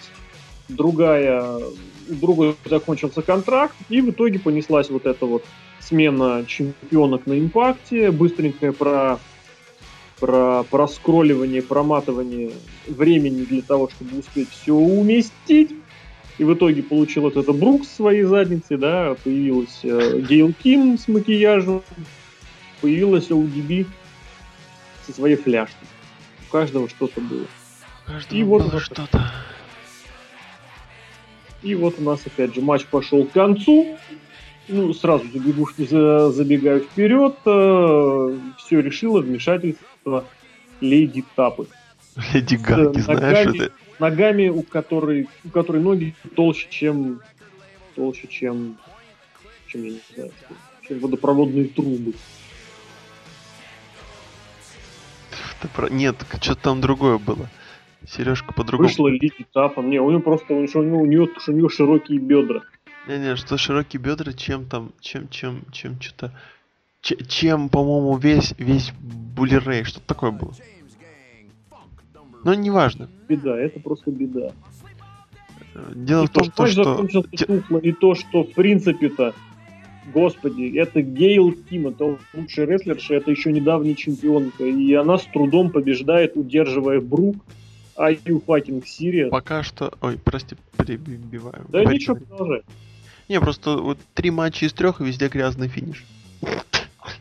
другая, другой закончился контракт, и в итоге понеслась вот эта вот смена чемпионок на импакте, быстренькое про, про проскролливание, проматывание времени для того, чтобы успеть все уместить. И в итоге получил вот это Брукс своей задницей, да, появилась э, Гейл Ким с макияжем, появилась ODB со своей фляжкой. У каждого что-то было. У каждого И вот было вот что-то. И вот у нас опять же матч пошел к концу. Ну, сразу забегу, за- забегаю вперед. все решило вмешательство Леди Тапы. Леди Гаги, знаешь, это... ногами, у которой, у которой ноги толще, чем толще, чем, чем я не знаю, чем водопроводные трубы. Нет, что-то там другое было. Сережка по-другому. Вышла Леди Тапа. Не, у нее просто у нее, у нее, у нее широкие бедра. Не-не, что широкие бедра, чем там, чем, чем, чем что-то... Чем, по-моему, весь, весь Буллерей, что-то такое было. Но неважно. Беда, это просто беда. Дело и в том, то, что, что закончился тухло, и то, что в принципе-то, господи, это Гейл Ким, это лучшая рестлерша, это еще недавняя чемпионка, и она с трудом побеждает, удерживая Брук, а you fucking serious. пока что... Ой, прости, перебиваю. Да Говори, ничего, продолжай. Не, просто вот три матча из трех, и везде грязный финиш.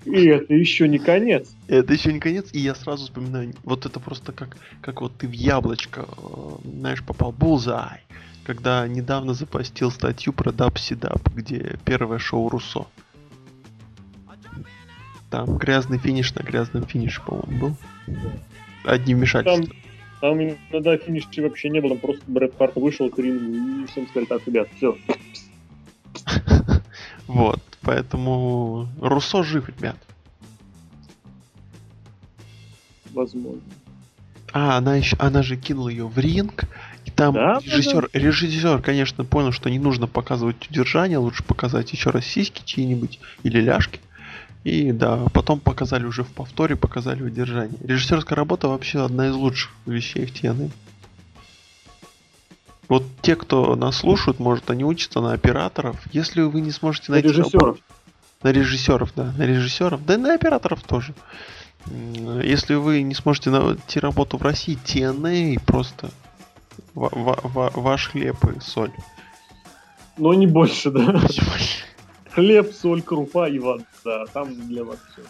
И это еще не конец. Это еще не конец, и я сразу вспоминаю, вот это просто как, как вот ты в яблочко, э, знаешь, попал Булзай, когда недавно запостил статью про Даб Сидаб, где первое шоу Руссо. Там грязный финиш на грязном финише, по-моему, был. Одни Там, вмешательства. там иногда финиша вообще не было, там просто Брэд Харт вышел к рингу и всем сказали, так, ребят, все, Вот, поэтому Руссо жив, ребят. возможно. А, она еще, она же кинула ее в ринг, и там Да, да, режиссер, режиссер, конечно, понял, что не нужно показывать удержание, лучше показать еще раз сиськи чьи-нибудь или ляжки. И да, потом показали уже в повторе, показали удержание. Режиссерская работа вообще одна из лучших вещей в TNA. Вот те, кто нас слушают, может, они учатся на операторов. Если вы не сможете найти Режиссеров. работу- на режиссеров, да, на режиссеров, да и на операторов тоже. Если вы не сможете найти работу в России, TNA просто ва- ва- ва- ваш хлеб и соль. Но не больше, да. Хлеб, соль, крупа и вода. Там для вас все.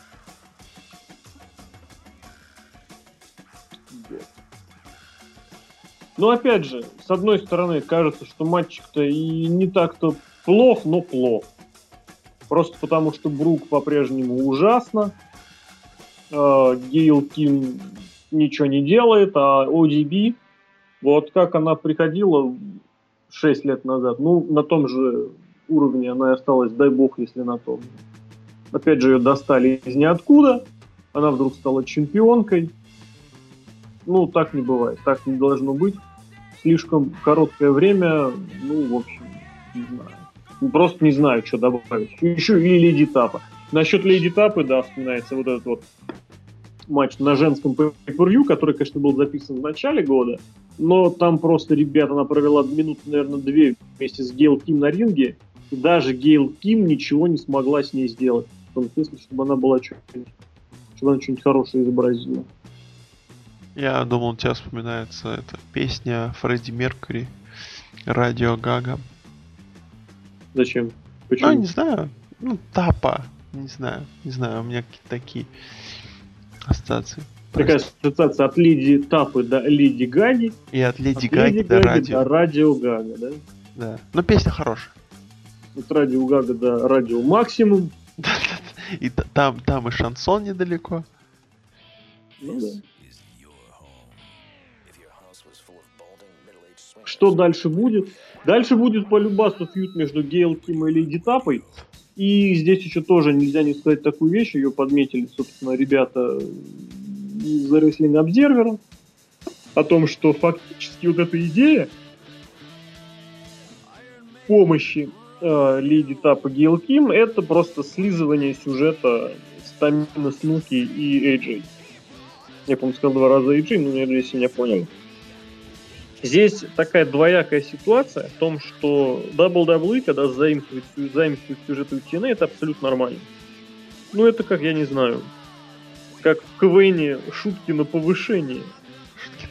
Но опять же, с одной стороны, кажется, что матчик-то и не так-то плох, но плох. Просто потому, что Брук по-прежнему ужасно. Э, Гейл Ким ничего не делает, а ODB, вот как она приходила 6 лет назад, ну, на том же уровне она и осталась, дай бог, если на том. Опять же, ее достали из ниоткуда, она вдруг стала чемпионкой. Ну, так не бывает, так не должно быть. Слишком короткое время, ну, в общем, не знаю. Ну, Просто не знаю, что добавить. Еще и Леди Тапа. Насчет Леди Тапы, да, вспоминается вот этот вот матч на женском pay который, конечно, был записан в начале года, но там просто, ребята, она провела минут, наверное, две вместе с Гейл Ким на ринге, и даже Гейл Ким ничего не смогла с ней сделать. В том смысле, чтобы она была что-нибудь, чтобы она что-нибудь хорошее изобразила. Я думал, у тебя вспоминается эта песня Фредди Меркьюри, Радио Гага. Зачем? Ну, Почему? не знаю. ну, Тапа, не знаю, не знаю, у меня какие-то такие ассоциации. Такая ассоциация от Леди Тапы до Леди Гаги. И от Леди от Гаги до Радио. До Радио Гага, да? Да. Но песня хорошая. От Радио Гага до Радио Максимум. И там, там и шансон недалеко. Ну да. Что дальше будет? Дальше будет по любасу фьют между Гейл Ким и Леди Тапой. И здесь еще тоже нельзя не сказать такую вещь, ее подметили, собственно, ребята из Wrestling Observer, о том, что фактически вот эта идея помощи э, Леди Тапа Гейл Ким это просто слизывание сюжета Стамина Снуки и Эйджей. Я, по-моему, сказал два раза Эйджей, но я здесь не понял. Здесь такая двоякая ситуация в том, что WWE, когда заимствует, заимствует сюжеты TNA, это абсолютно нормально. Ну, это как, я не знаю, как в КВН шутки на повышение.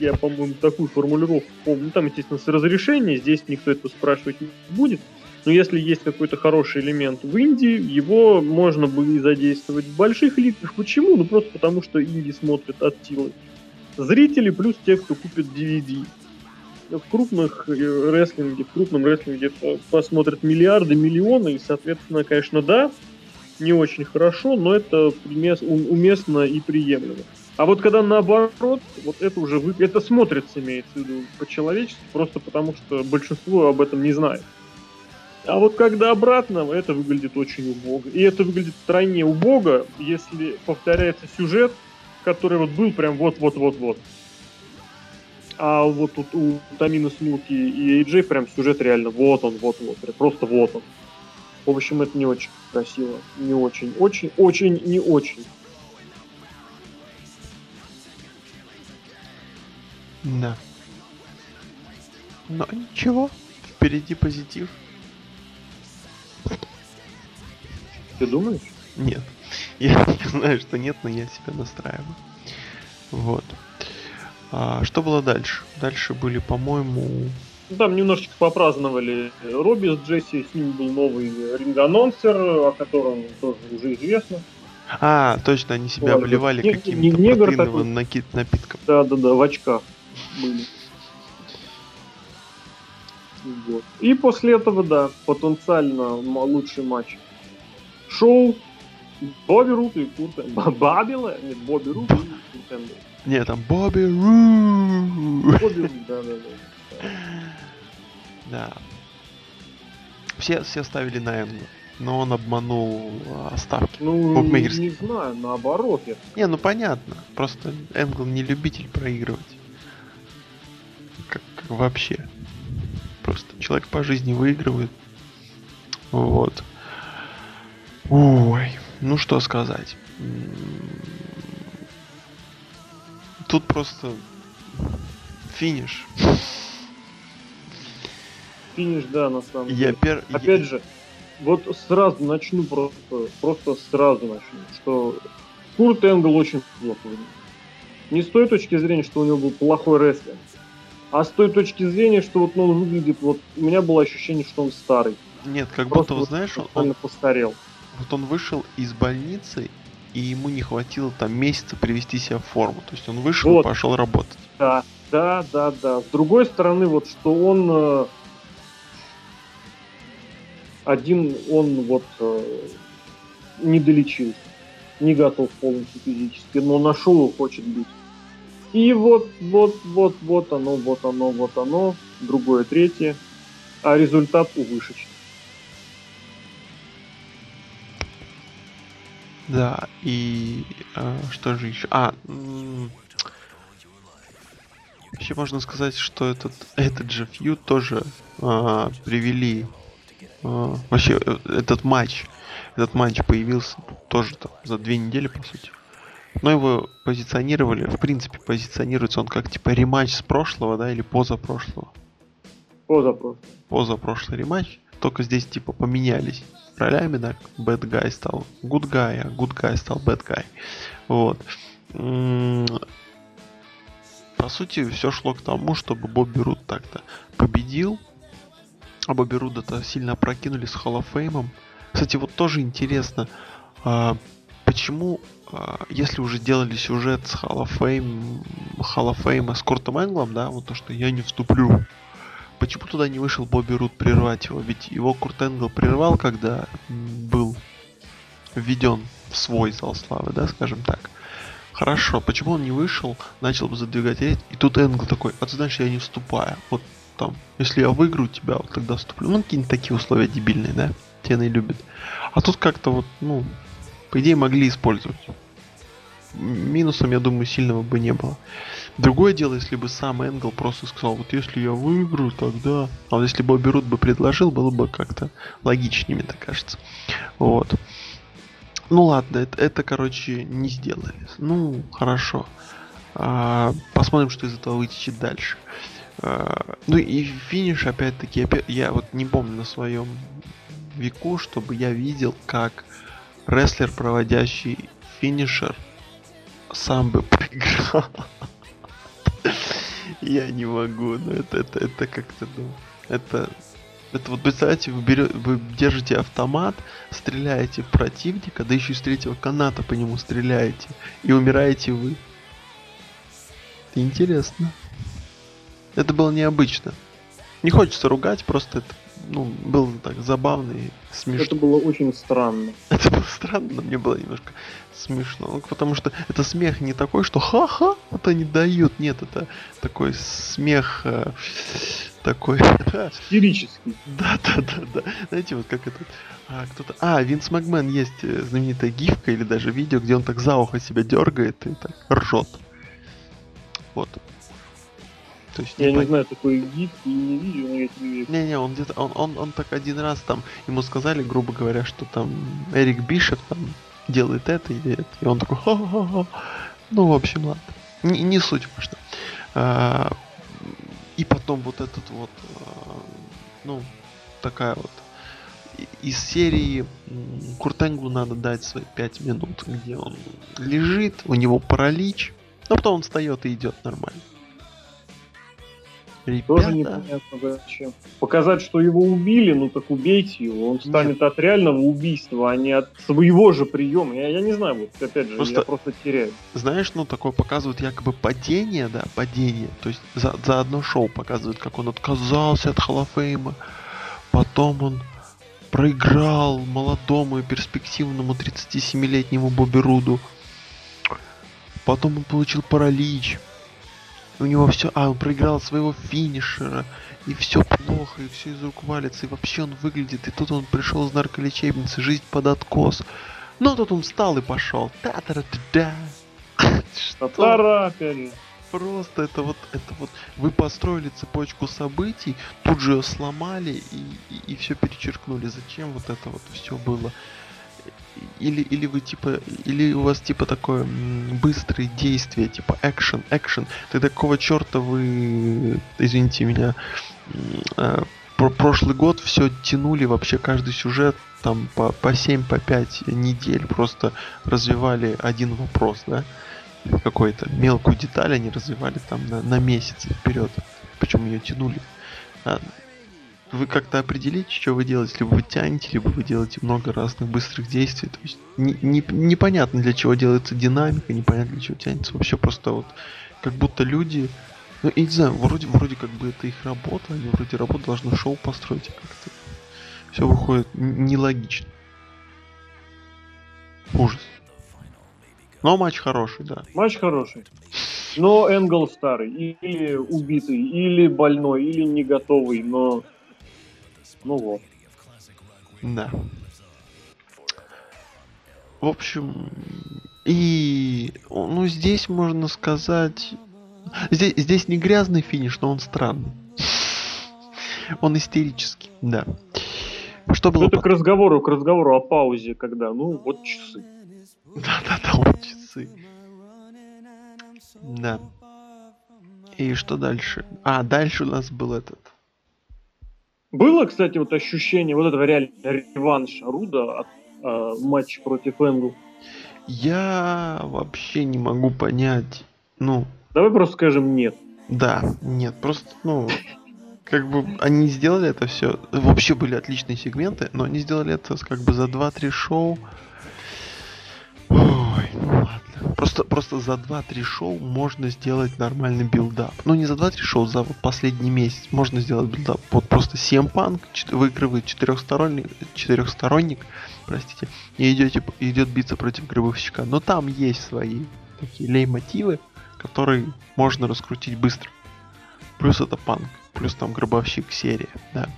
Я, по-моему, такую формулировку помню. Там, естественно, с разрешения, здесь никто это спрашивать не будет. Но если есть какой-то хороший элемент в Индии, его можно бы и задействовать в больших лигах. Почему? Ну просто потому, что Инди смотрят от силы зрители плюс те, кто купит DVD в крупных э, рестлинге, в крупном рестлинге посмотрят миллиарды, миллионы, и, соответственно, конечно, да, не очень хорошо, но это уместно и приемлемо. А вот когда наоборот, вот это уже вы... это смотрится, имеется в виду, по-человечески, просто потому что большинство об этом не знает. А вот когда обратно, это выглядит очень убого. И это выглядит втройне убого, если повторяется сюжет, который вот был прям вот-вот-вот-вот. А вот тут у Тамина Смуки и Эйджей прям сюжет реально вот он, вот вот, просто вот он. В общем, это не очень красиво. Не очень. Очень, очень, не очень. Да. Но ничего. Впереди позитив. Ты думаешь? Нет. Я, я знаю, что нет, но я себя настраиваю. Вот. А, что было дальше? Дальше были, по-моему... Ну, там немножечко попраздновали Робби с Джесси, с ним был новый ринг-анонсер, о котором тоже уже известно. А, точно, они себя обливали не, каким-то не протеиновым накид, напитком. Да, да, да, в очках были. Вот. И после этого, да, потенциально лучший матч. Шоу Бобби Рут и Курт Бабила? Нет, Бобби Рут и Курт нет, там Бобби Ру. Бобби да, да, да. Да. Все, все ставили на Энгла, но он обманул а, ставки. Ну, не знаю, наоборот. Я... Не, ну понятно. Просто Энгл не любитель проигрывать. Как, как вообще. Просто человек по жизни выигрывает. Вот. Ой, ну что сказать тут просто финиш. Финиш, да, на самом я деле. Пер... Опять я... же, вот сразу начну просто, просто сразу начну, что Курт Энгл очень плохо выглядит. Не с той точки зрения, что у него был плохой рестлинг, а с той точки зрения, что вот ну, он выглядит, вот у меня было ощущение, что он старый. Нет, как просто будто, вот, знаешь, он, он постарел. Вот он вышел из больницы и ему не хватило там месяца привести себя в форму. То есть он вышел вот. и пошел работать. Да, да, да, да. С другой стороны, вот что он э, один, он вот э, не долечился, не готов полностью физически, но нашел и хочет быть. И вот, вот, вот, вот оно, вот оно, вот оно, другое, третье, а результат увышечный. Да, и э, что же еще? А, вообще можно сказать, что этот, этот же фьюд тоже э, привели. Э, вообще, этот матч, этот матч появился тоже там за две недели, по сути. Но его позиционировали, в принципе, позиционируется он как типа рематч с прошлого, да, или позапрошлого. Позапрошлого. Позапрошлый рематч. Только здесь типа поменялись. Ролями, да, bad guy стал. Good guy, а good guy стал bad guy. Вот. По сути, все шло к тому, чтобы Бобби Руд так-то победил, а Бобби Руда-то сильно прокинули с Холлофеймом, Кстати, вот тоже интересно, а, почему, а, если уже делали сюжет с of Fame с Куртом Энглом, да, вот то, что я не вступлю, почему туда не вышел Бобби Рут прервать его? Ведь его Курт Энгл прервал, когда был введен в свой зал славы, да, скажем так. Хорошо, почему он не вышел, начал бы задвигать речь, и тут Энгл такой, а ты знаешь, я не вступаю. Вот там, если я выиграю тебя, вот тогда вступлю. Ну, какие-нибудь такие условия дебильные, да? Тены любят. А тут как-то вот, ну, по идее, могли использовать. Минусом, я думаю, сильного бы не было. Другое дело, если бы сам Энгл просто сказал, вот если я выиграю, тогда... А вот если бы Рут бы предложил, было бы как-то логичнее, мне так кажется. Вот. Ну ладно, это, это короче, не сделали. Ну, хорошо. А, посмотрим, что из этого вытечет дальше. А, ну и финиш, опять-таки, опять, я вот не помню на своем веку, чтобы я видел, как рестлер, проводящий финишер, сам бы проиграл. Я не могу, но это, это, это как-то, ну, это это вот представьте, вы, берете, вы держите автомат, стреляете в противника, да еще и с третьего каната по нему стреляете, и умираете вы. Это интересно. Это было необычно. Не хочется ругать, просто это ну, было так забавно и смешно. Это было очень странно. Это было странно, но мне было немножко смешно. Ну, потому что это смех не такой, что ха-ха, вот они дают. Нет, это такой смех э, такой. Истерический. Да, да, да, да. Знаете, вот как этот. А, кто-то. А, Винс Макмен есть э, знаменитая гифка или даже видео, где он так за ухо себя дергает и так ржет. Вот. То есть, я не, не знаю, такой гиф и не видел, но я тебе Не-не, он где-то, он, он, он так один раз там, ему сказали, грубо говоря, что там Эрик Бишев там делает это или это, и он такой, ха-ха-ха. Ну, в общем, ладно. Не, не суть важно. А, и потом вот этот вот, а, ну, такая вот из серии Куртенглу надо дать свои 5 минут, где он лежит, у него паралич, а потом он встает и идет нормально. Ребята... Тоже непонятно зачем. Показать, что его убили, ну так убейте его. Он станет Нет. от реального убийства, а не от своего же приема. Я, я не знаю, вот опять же, просто, я просто теряю. Знаешь, ну такое показывают якобы падение, да, падение. То есть за, за одно шоу показывают, как он отказался от Халафейма. Потом он проиграл молодому и перспективному 37-летнему Бобби Руду. Потом он получил паралич у него все, а он проиграл своего финишера, и все плохо, и все из рук валится, и вообще он выглядит, и тут он пришел из нарколечебницы, жизнь под откос. Ну тут он встал и пошел. та та та да опять же. Просто это вот, это вот, вы построили цепочку событий, тут же ее сломали и, и, и все перечеркнули. Зачем вот это вот все было? Или, или вы типа, или у вас типа такое быстрые действия, типа экшен, экшен, тогда какого черта вы, извините меня, э, про прошлый год все тянули вообще каждый сюжет там по, по 7, по 5 недель, просто развивали один вопрос, да, какой-то мелкую деталь они развивали там на, на месяц вперед, причем ее тянули. А вы как-то определите, что вы делаете. Либо вы тянете, либо вы делаете много разных быстрых действий. То есть не, не, непонятно, для чего делается динамика, непонятно, для чего тянется. Вообще просто вот как будто люди... Ну, я не знаю, вроде, вроде как бы это их работа, они вроде работа должны шоу построить, а как-то все выходит нелогично. Ужас. Но матч хороший, да. Матч хороший. Но Энгл старый, или убитый, или больной, или не готовый, но ну вот. Да. В общем, и ну здесь можно сказать, здесь здесь не грязный финиш, но он странный. Он истерический, да. Что было? Это к разговору, к разговору о паузе, когда, ну вот часы. Да-да-да, вот часы. Да. И что дальше? А, дальше у нас был этот было, кстати, вот ощущение вот этого реального реванша Руда от э, матча против Энгл? Я вообще не могу понять, ну... Давай просто скажем нет. Да, нет, просто, ну... как бы они сделали это все. Вообще были отличные сегменты, но они сделали это как бы за 2-3 шоу. Ой, ну. Просто, просто за 2-3 шоу можно сделать нормальный build-up. Ну не за 2-3 шоу, за вот последний месяц можно сделать build-up. Вот просто CM Punk выигрывает четырехсторонник, четырехсторонник, простите, и идете, идет биться против гробовщика. Но там есть свои такие лей-мотивы, которые можно раскрутить быстро. Плюс это панк, плюс там гробовщик серия, да.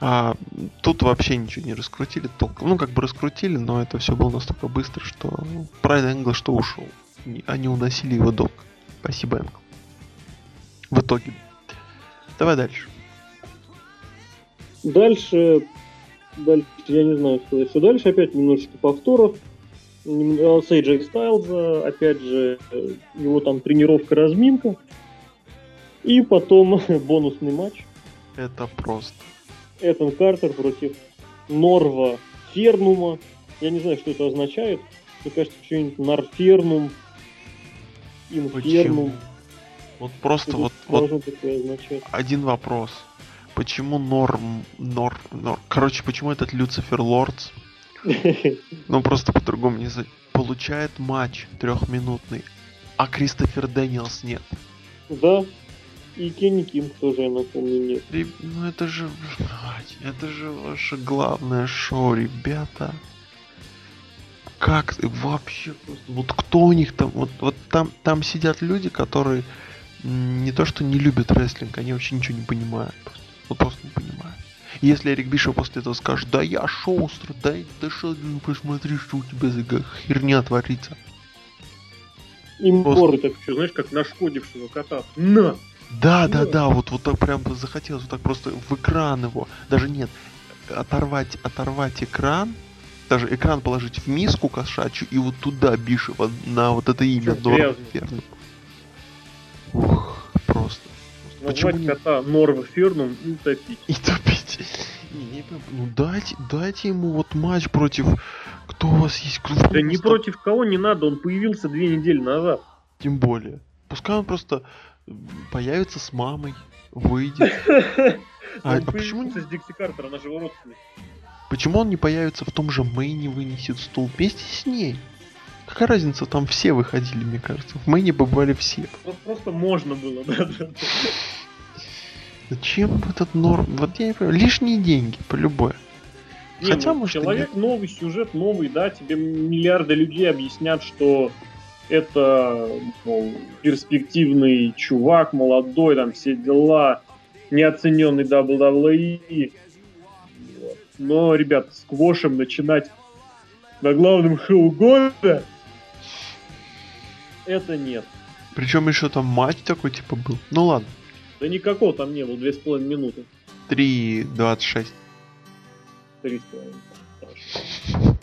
А тут вообще ничего не раскрутили толком. Ну, как бы раскрутили, но это все было настолько быстро, что Прайд Энгл что ушел. Они уносили его долг. Спасибо, Энгл. В итоге. Давай дальше. Дальше, дальше я не знаю, что еще дальше. Опять немножечко повторов. Сейджа Стайлза, опять же, его там тренировка-разминка. И потом бонусный матч. Это просто. Этан Картер против Норва Фернума. Я не знаю, что это означает. Мне кажется, что-нибудь Нарфернум, Инфернум. Вот просто вот, вот один вопрос. Почему Норм, Нор, Нор, короче, почему этот Люцифер Лордс, ну просто по-другому не знаю, получает матч трехминутный, а Кристофер Дэниелс нет? Да, и Кенни Кинг тоже, я напомню, нет. Ну это же... Это же ваше главное шоу, ребята. Как вообще просто... Вот кто у них там... Вот, вот там, там сидят люди, которые не то что не любят рестлинг, они вообще ничего не понимают. Просто. Вот просто не понимают. Если Эрик Бишев после этого скажет, да я шоустер, да, да что, ну посмотри, что у тебя за херня творится. Им просто... так что, знаешь, как нашкодившего кота. На! Да, да, да, вот, вот так прям захотелось вот так просто в экран его. Даже нет, оторвать, оторвать экран, даже экран положить в миску кошачью и вот туда Бишева на вот это имя Норм Фернум. Ух, просто. Почему не... кота Норм Фернум и топить. И топить. ну дайте, дайте ему вот матч против... Кто у вас есть? Кто да не против кого не надо, он появился две недели назад. Тем более. Пускай он просто появится с мамой, выйдет. А, а почему не... с Дикси Картер, она же его родственник. Почему он не появится в том же Мэйне, вынесет стул вместе с ней? Какая разница, там все выходили, мне кажется. В Мэйне побывали все. Просто можно было, да, да. Зачем этот норм? Вот я не понимаю. Лишние деньги, по любое. Не, Хотя, ну, может, человек новый, сюжет новый, да, тебе миллиарды людей объяснят, что это мол, перспективный чувак, молодой, там все дела, неоцененный WWE. Но, ребят, с Квошем начинать на главном шоу года это нет. Причем еще там матч такой типа был. Ну ладно. Да никакого там не было, две с половиной минуты. Три двадцать шесть. Три с половиной.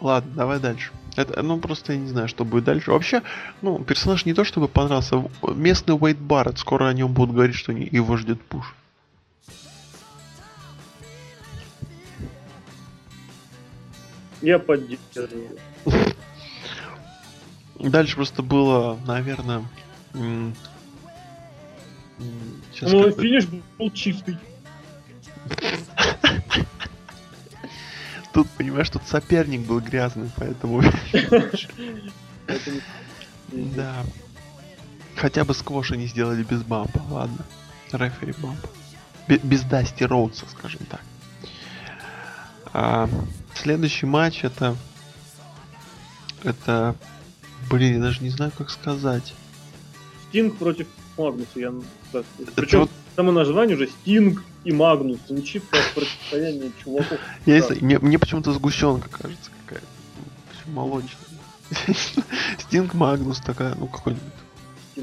Ладно, давай дальше. Это, ну, просто я не знаю, что будет дальше. Вообще, ну, персонаж не то чтобы понравился. Местный Уэйд Барретт, скоро о нем будут говорить, что его ждет пуш. Я поддерживаю. Дальше просто было, наверное... Сейчас ну, финиш был чистый. Тут, понимаешь, тут соперник был грязный, поэтому... Да. Хотя бы сквош они сделали без бампа, ладно. Рефери бампа. Без Дасти Роудса, скажем так. А, следующий матч это... Это... Блин, я даже не знаю, как сказать. Стинг против Магнуса. Я... Причем вот... само название уже Стинг и Магнус. Звучит как противостояние чуваков. Я, да. мне, мне почему-то сгущенка кажется какая-то. Молочная. Стинг Магнус такая, ну какой-нибудь.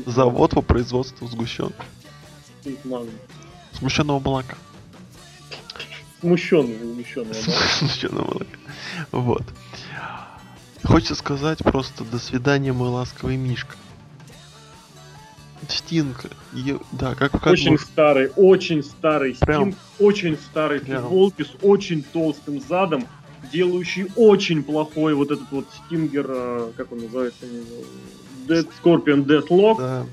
Завод по производству сгущенки. Стинг Магнус. Сгущенного молока. Смущенного, смущенного Смущенного молока. Вот. Хочется сказать просто до свидания, мой ласковый Мишка. Стинг, да, как, как Очень старый, очень старый Прям... Стинг, очень старый Прям... футболки с очень толстым задом, делающий очень плохой вот этот вот Стингер, э, как он называется, Dead Scorpion Deathlock. Да.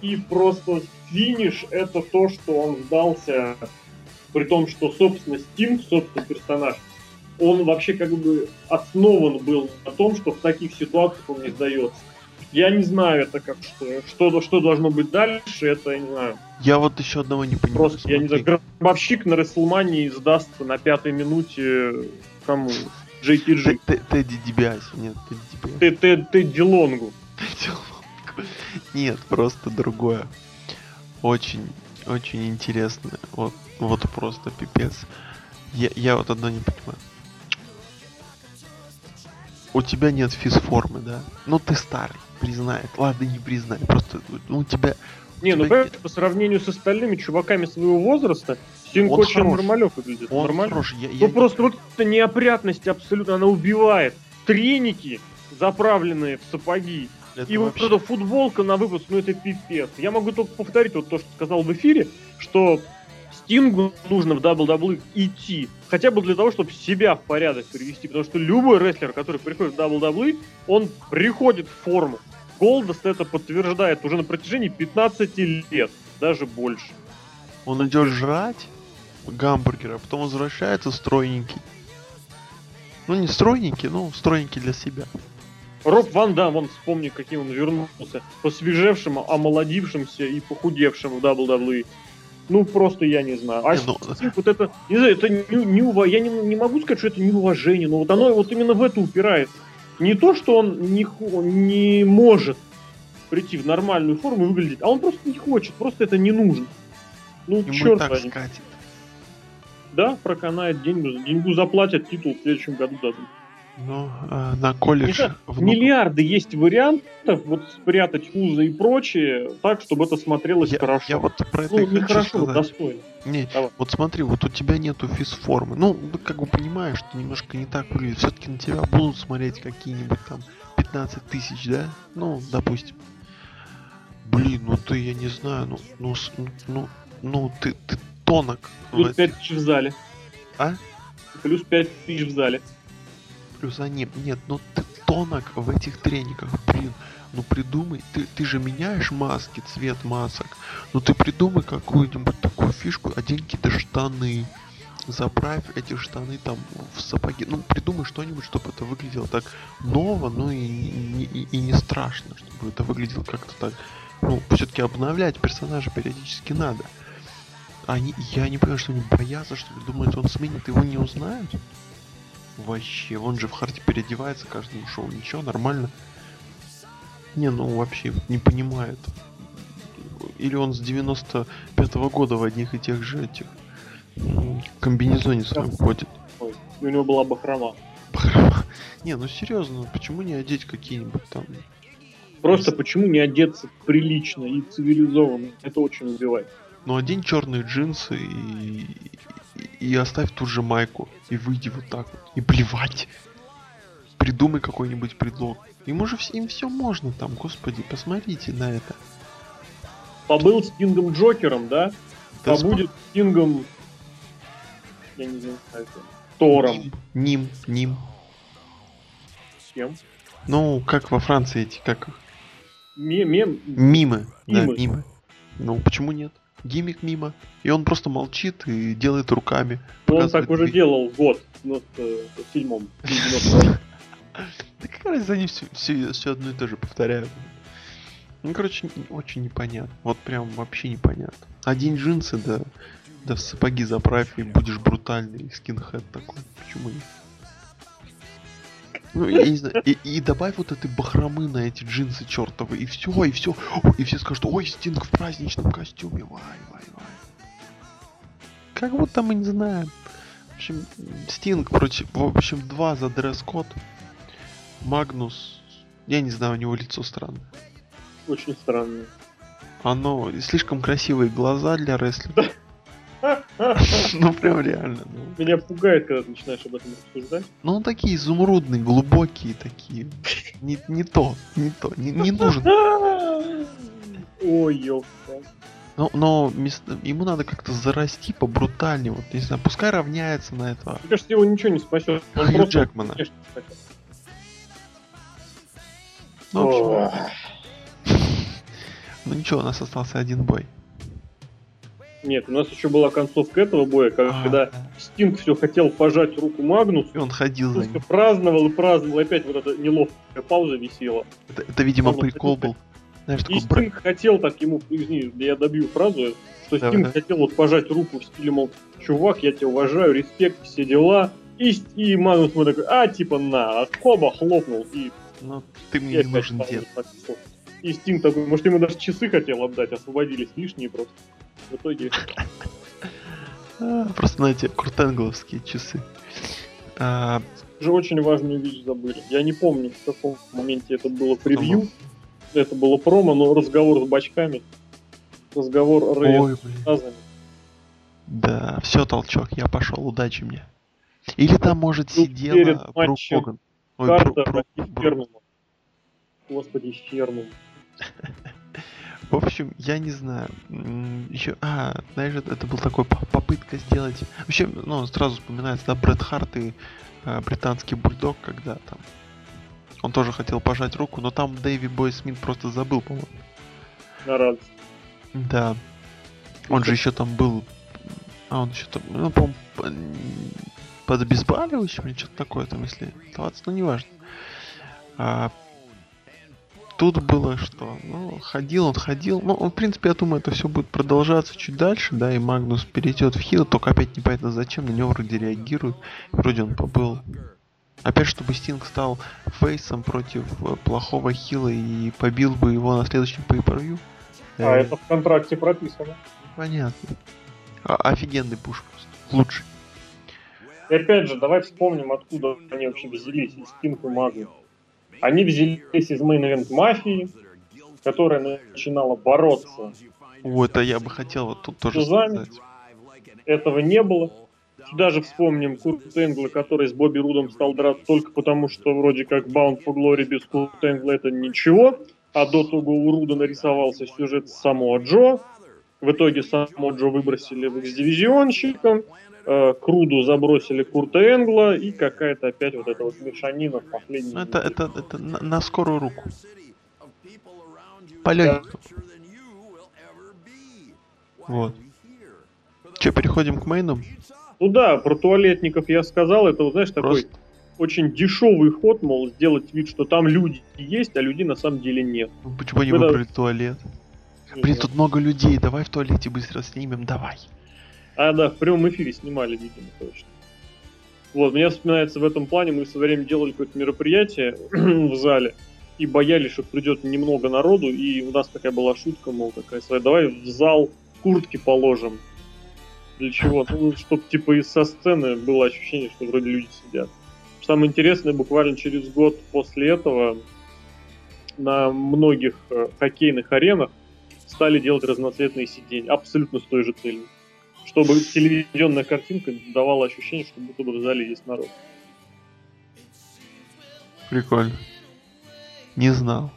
И просто финиш это то, что он сдался, при том, что, собственно, Стинг, собственно, персонаж, он вообще как бы основан был на том, что в таких ситуациях он не сдается. Я не знаю, это как что, что, что должно быть дальше, это я не знаю. Я вот еще одного не понимаю. Просто, смотри. я не знаю, гробовщик на Рестлмании сдастся на пятой минуте кому? JTG. Тедди Дибиаси, нет, Тедди Дибиаси. Тедди Лонгу. Нет, просто другое. Очень, очень интересно. Вот, вот просто пипец. Я, я вот одно не понимаю. У тебя нет физформы, да? Ну ты старый, признай. Ладно, не признай. Просто ну, у тебя... Не, ну нет... по сравнению с остальными чуваками своего возраста, Стинг он очень нормалек выглядит. Он нормально. хорош. Я, ну я... просто вот эта неопрятность абсолютно, она убивает. Треники, заправленные в сапоги, это и вообще... вот эта футболка на выпуск, ну это пипец. Я могу только повторить вот то, что сказал в эфире, что Стингу нужно в WWE идти, хотя бы для того, чтобы себя в порядок привести, потому что любой рестлер, который приходит в WWE, он приходит в форму. Голдост это подтверждает уже на протяжении 15 лет, даже больше. Он идет жрать гамбургера, а потом возвращается стройненький. Ну не стройненький, но стройненький для себя. Роб Ван Дам, вон вспомни, каким он вернулся. Посвежевшим, омолодившимся и похудевшим в WWE. Ну, просто я не знаю. А не, ну... вот это, не знаю, это не, не я не, не могу сказать, что это неуважение, но вот оно вот именно в это упирается. Не то, что он не, не может прийти в нормальную форму и выглядеть, а он просто не хочет, просто это не нужно. Ну, Ему черт так возьми. скатит. Да, проканает деньгу, деньгу заплатят, титул в следующем году дадут. Ну, э, на колледж... Знаю, миллиарды есть вариантов вот спрятать узы и прочее так, чтобы это смотрелось я, хорошо. Я вот про это ну, не хорошо, сказать. достойно. Не, Давай. вот смотри, вот у тебя нету физформы. Ну, как бы понимаешь, что немножко не так выглядит. Все-таки на тебя будут смотреть какие-нибудь там 15 тысяч, да? Ну, допустим. Блин, ну ты, я не знаю, ну, ну, ну, ну, ну ты, ты тонок. Плюс 5 тысяч в зале. А? Плюс 5 тысяч в зале плюса нет. Нет, ну ты тонок в этих трениках, блин. Ну придумай, ты, ты же меняешь маски, цвет масок. Ну ты придумай какую-нибудь такую фишку, одень какие-то штаны. Заправь эти штаны там в сапоги. Ну, придумай что-нибудь, чтобы это выглядело так ново, ну и, и, и не страшно, чтобы это выглядело как-то так. Ну, все-таки обновлять персонажа периодически надо. Они, я не понимаю, что они боятся, что ли, думают, он сменит, его не узнают. Вообще, он же в харте переодевается каждому шоу. Ничего, нормально. Не, ну вообще не понимает. Или он с 95-го года в одних и тех же этих комбинезоне своем ходит. Ой, у него была бахрома. Бахрома. Не, ну серьезно, почему не одеть какие-нибудь там... Просто почему не одеться прилично и цивилизованно? Это очень убивает. Ну, одень черные джинсы и, и оставь ту же майку. И выйди вот так вот. И плевать. Придумай какой-нибудь предлог. Ему же им все можно там, господи, посмотрите на это. Побыл с Кингом Джокером, да? да Побудет с Кингом... Я не знаю, это... Тором. Ним, Ним. С кем? Ну, как во Франции эти, как... Мем... Мемы, мимы. да, мимы. Ну, почему нет? Гиммик мимо, и он просто молчит и делает руками. Ну, он так уже делал год, ну, в седьмом. Да как раз они все, все, все одно и то же повторяют. Ну, короче, очень непонятно. Вот прям вообще непонятно. Один джинсы, да, да в сапоги заправь и будешь брутальный скинхед такой. Почему нет? Ну, я не знаю, и, и добавь вот этой бахромы на эти джинсы чертовы, и все, и все. И все скажут, ой, Стинг в праздничном костюме, вай, вай, вай. Как будто мы не знаем. В общем, Стинг против, в общем, два за дресс-код. Магнус, я не знаю, у него лицо странное. Очень странное. Оно слишком красивые глаза для рестлинга. Ну прям реально. Ну. Меня пугает, когда ты начинаешь об этом рассуждать. Ну он такие изумрудные, глубокие такие. Не, не то, не то, не, не нужен. Ой, ёпта. Но, но ему надо как-то зарасти по брутальнее. Вот, не знаю, пускай равняется на это. Мне кажется, его ничего не спасет. Он Хью Джекмана. Ну, в общем, ну, Ну ничего, у нас остался один бой. Нет, у нас еще была концовка этого боя, когда А, Стинг все хотел пожать руку Магнусу, И он ходил за ним. праздновал и праздновал, опять вот эта неловкая пауза висела. Это, это, видимо, Он прикол был. Знаешь, И Стинг хотел так ему, извини, я добью фразу, что Давай, Стинг хотел вот пожать руку в стиле, мол, чувак, я тебя уважаю, респект, все дела. И, и Магнус ему такой, а, типа, на, а хоба, хлопнул, и, Ну, ты мне не нужен дед. И Стинг такой, может, ему даже часы хотел отдать, освободились лишние просто. В итоге, просто, знаете, крутенгловские часы. А, же очень важную вещь забыли. Я не помню, в каком моменте это было превью, это было промо, но разговор с бачками, разговор Рэя с. Да, все, толчок, я пошел, удачи мне. Или там, может, сидела Брук Хоган. Ой, Карта Бру- Бру- и Бру- Фернума. Господи, Фернум. В общем, я не знаю. Еще, а, знаешь, это, был такой по- попытка сделать. Вообще, ну, сразу вспоминается, да, Брэд Харт и а, британский бульдог, когда там. Он тоже хотел пожать руку, но там Дэйви Бой Смит просто забыл, по-моему. На радость. Да. Он же еще там был. А, он еще там, ну, по-моему, по- под обезболивающим или что-то такое там, если оставаться, ну, неважно. А, тут было что? Ну, ходил он, ходил. Ну, он, в принципе, я думаю, это все будет продолжаться чуть дальше, да, и Магнус перейдет в хил, только опять непонятно зачем, на него вроде реагируют. Вроде он побыл. Опять, чтобы Стинг стал face ом против э, плохого heel а и побил бы его на следующем pay А это в контракте прописано. Понятно. А- офигенный push просто. Лучший. И опять же, давай вспомним, откуда они вообще взялись, Стинг и Магнус. Они взялись из main мафии, которая начинала бороться. О, это я бы хотел вот тут тоже сказать. Этого не было. Сюда же вспомним Курт Энгла, который с Бобби Рудом стал драться только потому, что вроде как Bound for Glory без Курт Энгла это ничего. А до того у Руда нарисовался сюжет с Самоа Джо. В итоге Самоа Джо выбросили в экс-дивизионщиком. Э, к Руду забросили Курта Энгла. И какая-то опять вот эта вот мешанина в последней Ну, это, это, это на, на скорую руку. Полегенькому. Вот. Че, переходим к мейну? Ну да, про туалетников я сказал. Это, вот, знаешь, такой Просто очень дешевый ход, мол, сделать вид, что там люди есть, а людей на самом деле нет. ну, почему они Мы да- выбрали туалет? Блин, тут много людей, давай в туалете быстро снимем, давай. А, да, в прямом эфире снимали, видимо, точно. Вот, мне вспоминается в этом плане, мы в свое время делали какое-то мероприятие в зале и боялись, что придет немного народу, и у нас такая была шутка, мол, такая своя, давай в зал куртки положим. Для чего? Ну, чтобы, типа, и со сцены было ощущение, что вроде люди сидят. Самое интересное, буквально через год после этого на многих э, хоккейных аренах стали делать разноцветные сиденья, абсолютно с той же целью. Чтобы телевизионная картинка давала ощущение, что будто бы в зале есть народ. Прикольно. Не знал.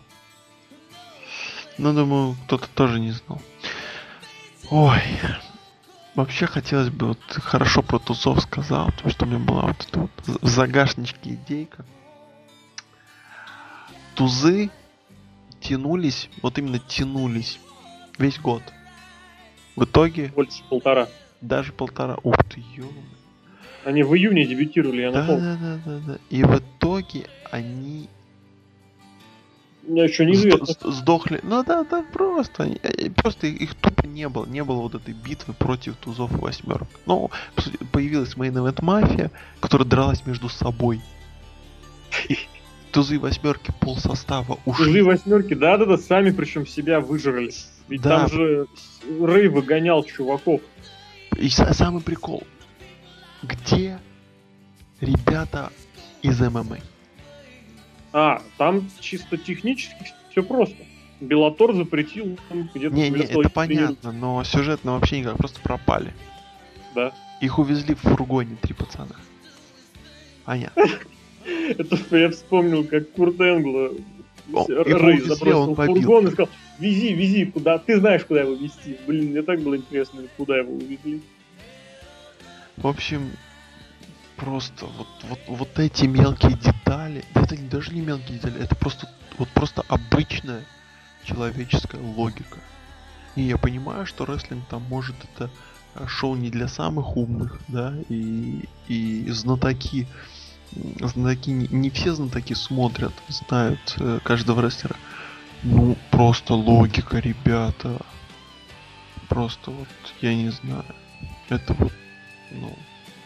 Ну, думаю, кто-то тоже не знал. Ой. Вообще хотелось бы, вот хорошо про тусов сказал, потому что у меня была вот эта вот в загашничке идейка. Тузы тянулись, вот именно тянулись весь год. В итоге Больше полтора. даже полтора... Ух ты, ё Они в июне дебютировали, я да, напомню. да, да, да, да. И в итоге они меня еще неизвестно. сд- сдохли. Ну да, да, просто. они- э, Просто их, их тупо не было. Не было вот этой битвы против тузов и восьмерок. Ну, появилась Main Event Мафия, которая дралась между собой. И тузы и восьмерки пол состава ушли. восьмерки, да-да-да, сами причем себя выжрали. Ведь Да. там же Рэй выгонял чуваков. И са- самый прикол. Где ребята из ММА? А, там чисто технически все просто. Белатор запретил где-то Не, не, это понятно, но сюжетно вообще никак, просто пропали. Да. Их увезли в фургоне три пацана. Понятно. Это я вспомнил, как Курт Энгла Рэй забросил он в побил. фургон и сказал, вези, вези, куда, ты знаешь, куда его везти. Блин, мне так было интересно, куда его увезли. В общем, просто вот, вот, вот эти мелкие детали, это даже не мелкие детали, это просто вот просто обычная человеческая логика. И я понимаю, что рестлинг там может это э, шоу не для самых умных, да, и, и знатоки, знатоки, не, не все знатоки смотрят, знают э, каждого рестлера. Ну, просто логика, ребята. Просто вот, я не знаю. Это вот, ну,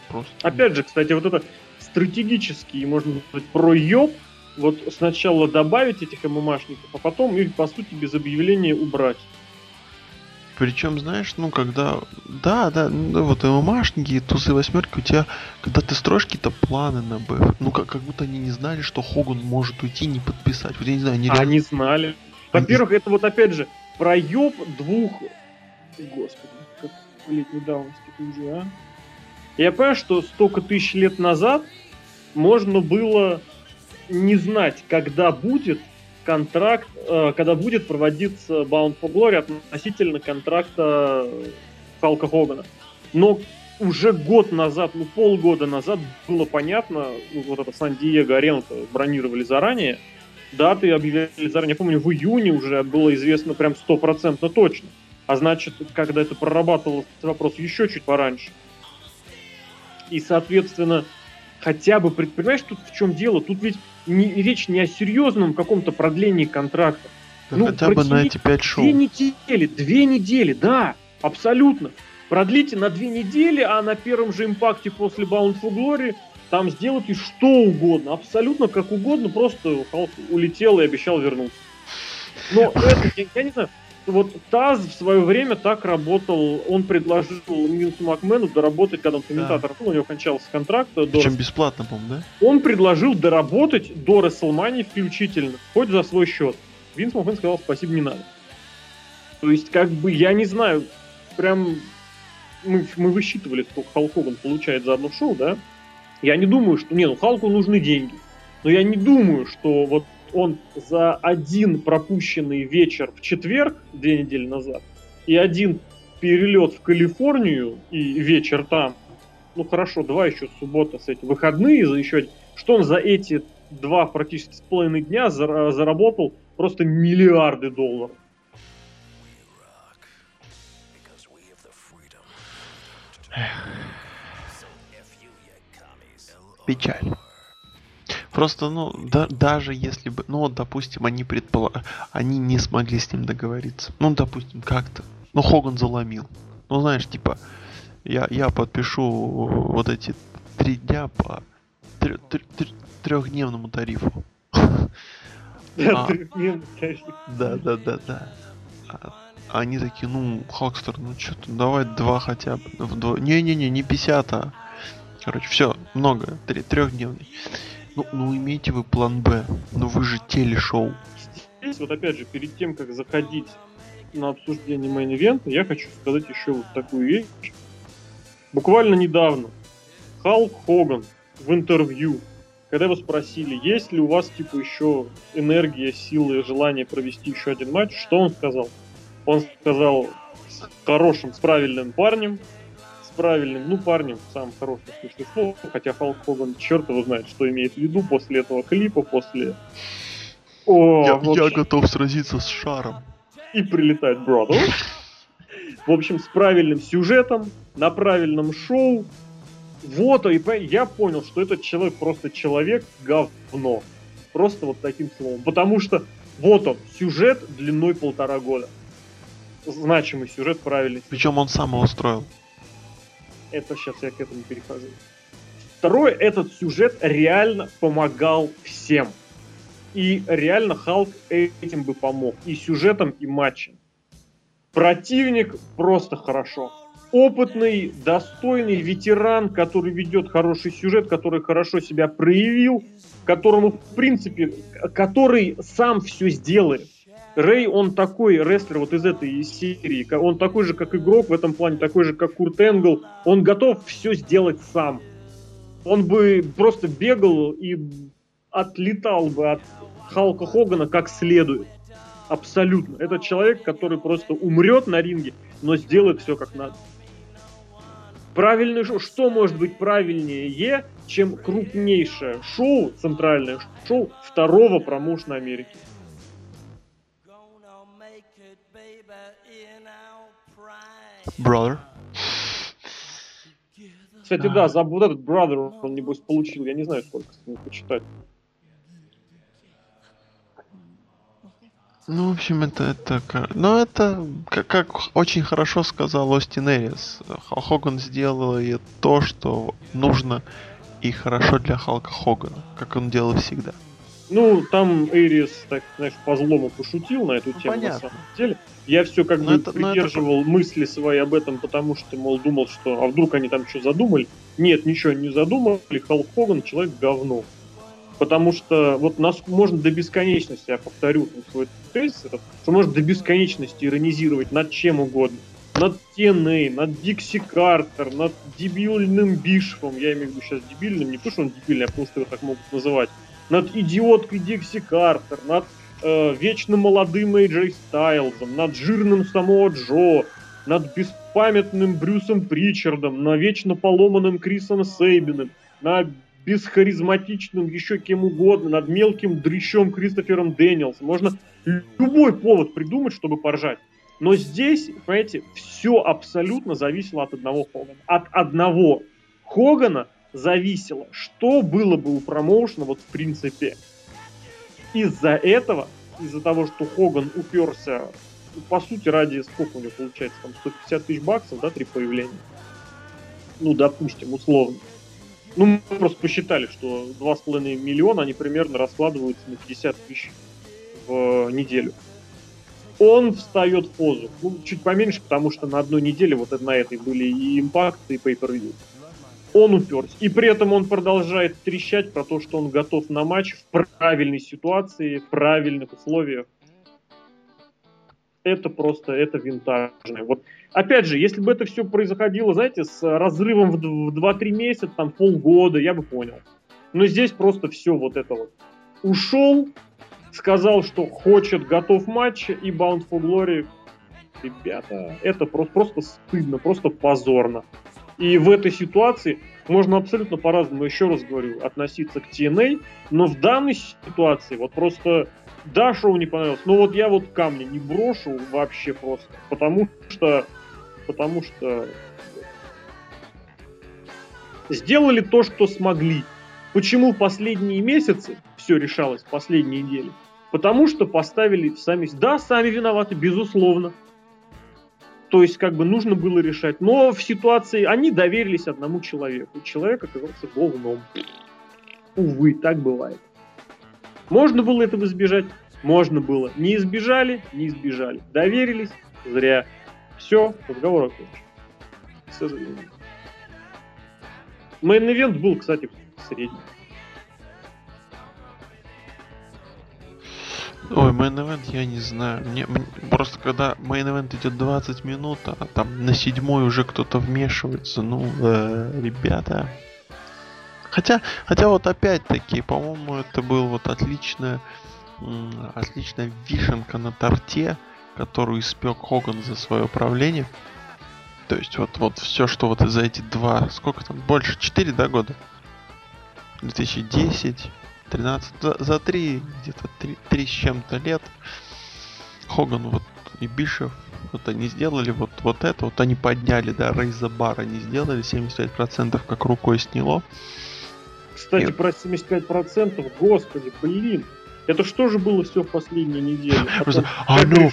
просто... Опять же, кстати, вот это стратегический, можно сказать, проеб, вот сначала добавить этих ММАшников, а потом их, по сути, без объявления убрать. Причем, знаешь, ну, когда... Да, да, ну, вот ММАшники, тузы восьмерки, у тебя, когда ты строишь какие-то планы на БФ, ну, как, как будто они не знали, что Хоган может уйти не подписать. Вот я не знаю, они... Они знали. Во-первых, они... это вот, опять же, проеб двух... Господи, как, блядь, недавности уже, а? Я понимаю, что столько тысяч лет назад можно было не знать, когда будет контракт, э, когда будет проводиться Bound for Glory относительно контракта Халка Хогана. Но уже год назад, ну полгода назад было понятно, ну, вот это Сан-Диего арену бронировали заранее, даты объявляли заранее, я помню, в июне уже было известно прям стопроцентно точно. А значит, когда это прорабатывался вопрос еще чуть пораньше. И, соответственно, хотя бы, понимаешь, тут в чем дело? Тут ведь не, речь не о серьезном каком-то продлении контракта. Да ну, хотя бы на эти пять шоу. Две недели, две недели, да, абсолютно. Продлите на две недели, а на первом же импакте после Bound for Glory там сделайте что угодно, абсолютно как угодно, просто Халк улетел и обещал вернуться. Но это, я, я не знаю, вот Таз в свое время так работал, он предложил Минсу Макмену доработать, когда он комментатор, да. ну, у него кончался контракт. До Причем бесплатно, по-моему, да? Он предложил доработать до Расселмани включительно, хоть за свой счет. Винс Макмен сказал, спасибо, не надо. То есть, как бы, я не знаю, прям мы, мы высчитывали, сколько Халк Хоган получает за одно шоу, да? Я не думаю, что... Не, ну Халку нужны деньги. Но я не думаю, что вот он за один пропущенный вечер в четверг, две недели назад, и один перелет в Калифорнию и вечер там, ну хорошо, два еще суббота с этим, выходные за еще что он за эти два практически с половиной дня заработал просто миллиарды долларов. Печаль. Просто, ну, да, даже если бы, ну, вот, допустим, они предполагали, они не смогли с ним договориться. Ну, допустим, как-то. Ну, Хоган заломил. Ну, знаешь, типа, я, я подпишу вот эти три дня по трехдневному тарифу. Да, да, да, да, да. А, они такие, ну, Хокстер, ну что-то, давай два хотя бы. Не-не-не, не 50, а. Короче, все, много. Трехдневный. Ну, ну имейте вы план Б, но вы же телешоу. Здесь вот опять же, перед тем, как заходить на обсуждение main event а, я хочу сказать еще вот такую вещь. Буквально недавно Халк Хоган в интервью, когда его спросили, есть ли у вас типа еще энергия, силы, желание провести еще один матч, что он сказал? Он сказал с хорошим, с правильным парнем, правильным, ну, парнем, самым хорошим смысле слова, хотя Халк Хоган черт его знает, что имеет в виду после этого клипа, после... О, я, общем... я готов сразиться с шаром. И прилетать, брату. В общем, с правильным сюжетом, на правильном шоу. Вот, и я понял, что этот человек просто человек говно. Просто вот таким словом. Потому что вот он, сюжет длиной полтора года. Значимый сюжет, правильный. Причем он сам его строил. Это сейчас я к этому перехожу. Второе, этот сюжет реально помогал всем. И реально Халк этим бы помог. И сюжетом, и матчем. Противник просто хорошо. Опытный, достойный ветеран, который ведет хороший сюжет, который хорошо себя проявил, которому, в принципе, который сам все сделает. Рэй, он такой рестлер вот из этой серии. Он такой же, как игрок в этом плане, такой же, как Курт Энгл. Он готов все сделать сам. Он бы просто бегал и отлетал бы от Халка Хогана как следует. Абсолютно. Это человек, который просто умрет на ринге, но сделает все как надо. Правильное шоу. Что может быть правильнее, чем крупнейшее шоу, центральное шоу второго промоушена Америки? Brother. Кстати, да, за вот этот Brother он, небось, получил, я не знаю, сколько с ним почитать. Ну, в общем, это, это, ну, это, как, как очень хорошо сказал Остин Эрис. Хоган сделал то, что нужно и хорошо для Халка Хогана, как он делал всегда. Ну, там Эрис, так, знаешь, по злому пошутил на эту ну, тему, понятно. на самом деле. Я все как но бы это, придерживал это... мысли свои об этом, потому что, мол, думал, что, а вдруг они там что задумали? Нет, ничего не задумали, Халк Хоган человек говно. Потому что вот нас можно до бесконечности, я повторю свой тезис, что можно до бесконечности иронизировать над чем угодно. Над TNA, над Дикси Картер, над дебильным Бишевом. Я имею в виду сейчас дебильным, не потому что он дебильный, а потому что его так могут называть над идиоткой Дикси Картер, над э, вечно молодым Эйджей Стайлзом, над жирным Самоа Джо, над беспамятным Брюсом Причардом, на вечно поломанным Крисом Сейбиным, над бесхаризматичным еще кем угодно, над мелким дрыщом Кристофером Дэниелсом. Можно любой повод придумать, чтобы поржать. Но здесь, понимаете, все абсолютно зависело от одного Хогана. От одного Хогана зависело, что было бы у промоушена, вот в принципе. Из-за этого, из-за того, что Хоган уперся, по сути, ради, сколько у него получается, там 150 тысяч баксов, да, три появления. Ну, допустим, условно. Ну, мы просто посчитали, что 2,5 миллиона, они примерно раскладываются на 50 тысяч в неделю. Он встает в позу. Ну, чуть поменьше, потому что на одной неделе вот на этой были и импакты, и pay per -view он уперся. И при этом он продолжает трещать про то, что он готов на матч в правильной ситуации, в правильных условиях. Это просто, это винтажное. Вот, опять же, если бы это все происходило, знаете, с разрывом в 2-3 месяца, там полгода, я бы понял. Но здесь просто все вот это вот. Ушел, сказал, что хочет, готов матч, и Bound for Glory. Ребята, это просто, просто стыдно, просто позорно. И в этой ситуации можно абсолютно по-разному, еще раз говорю, относиться к TNA, но в данной ситуации вот просто да, шоу не понравилось, но вот я вот камни не брошу вообще просто, потому что потому что сделали то, что смогли. Почему последние месяцы все решалось, последние недели? Потому что поставили сами... Да, сами виноваты, безусловно. То есть, как бы нужно было решать. Но в ситуации они доверились одному человеку. Человек оказался говном. Увы, так бывает. Можно было этого избежать? Можно было. Не избежали? Не избежали. Доверились? Зря. Все, разговор окончен. К сожалению. Мейн-ивент был, кстати, средний. Ой, main event я не знаю. Мне, мне просто когда main event идет 20 минут, а там на седьмой уже кто-то вмешивается, ну, э, ребята. Хотя, хотя вот опять-таки, по-моему, это был вот отличная, отличная вишенка на торте, которую испек Хоган за свое правление. То есть вот, вот все, что вот за эти два, сколько там, больше, 4, да, года? 2010, 13, за, за 3, где-то 3, 3 с чем-то лет Хоган вот и Бишев вот они сделали вот, вот это, вот они подняли, да, Рейза Бар они сделали, 75% как рукой сняло. Кстати, и... про 75%, господи, блин, это что же было все в последней неделе? Просто, а ну,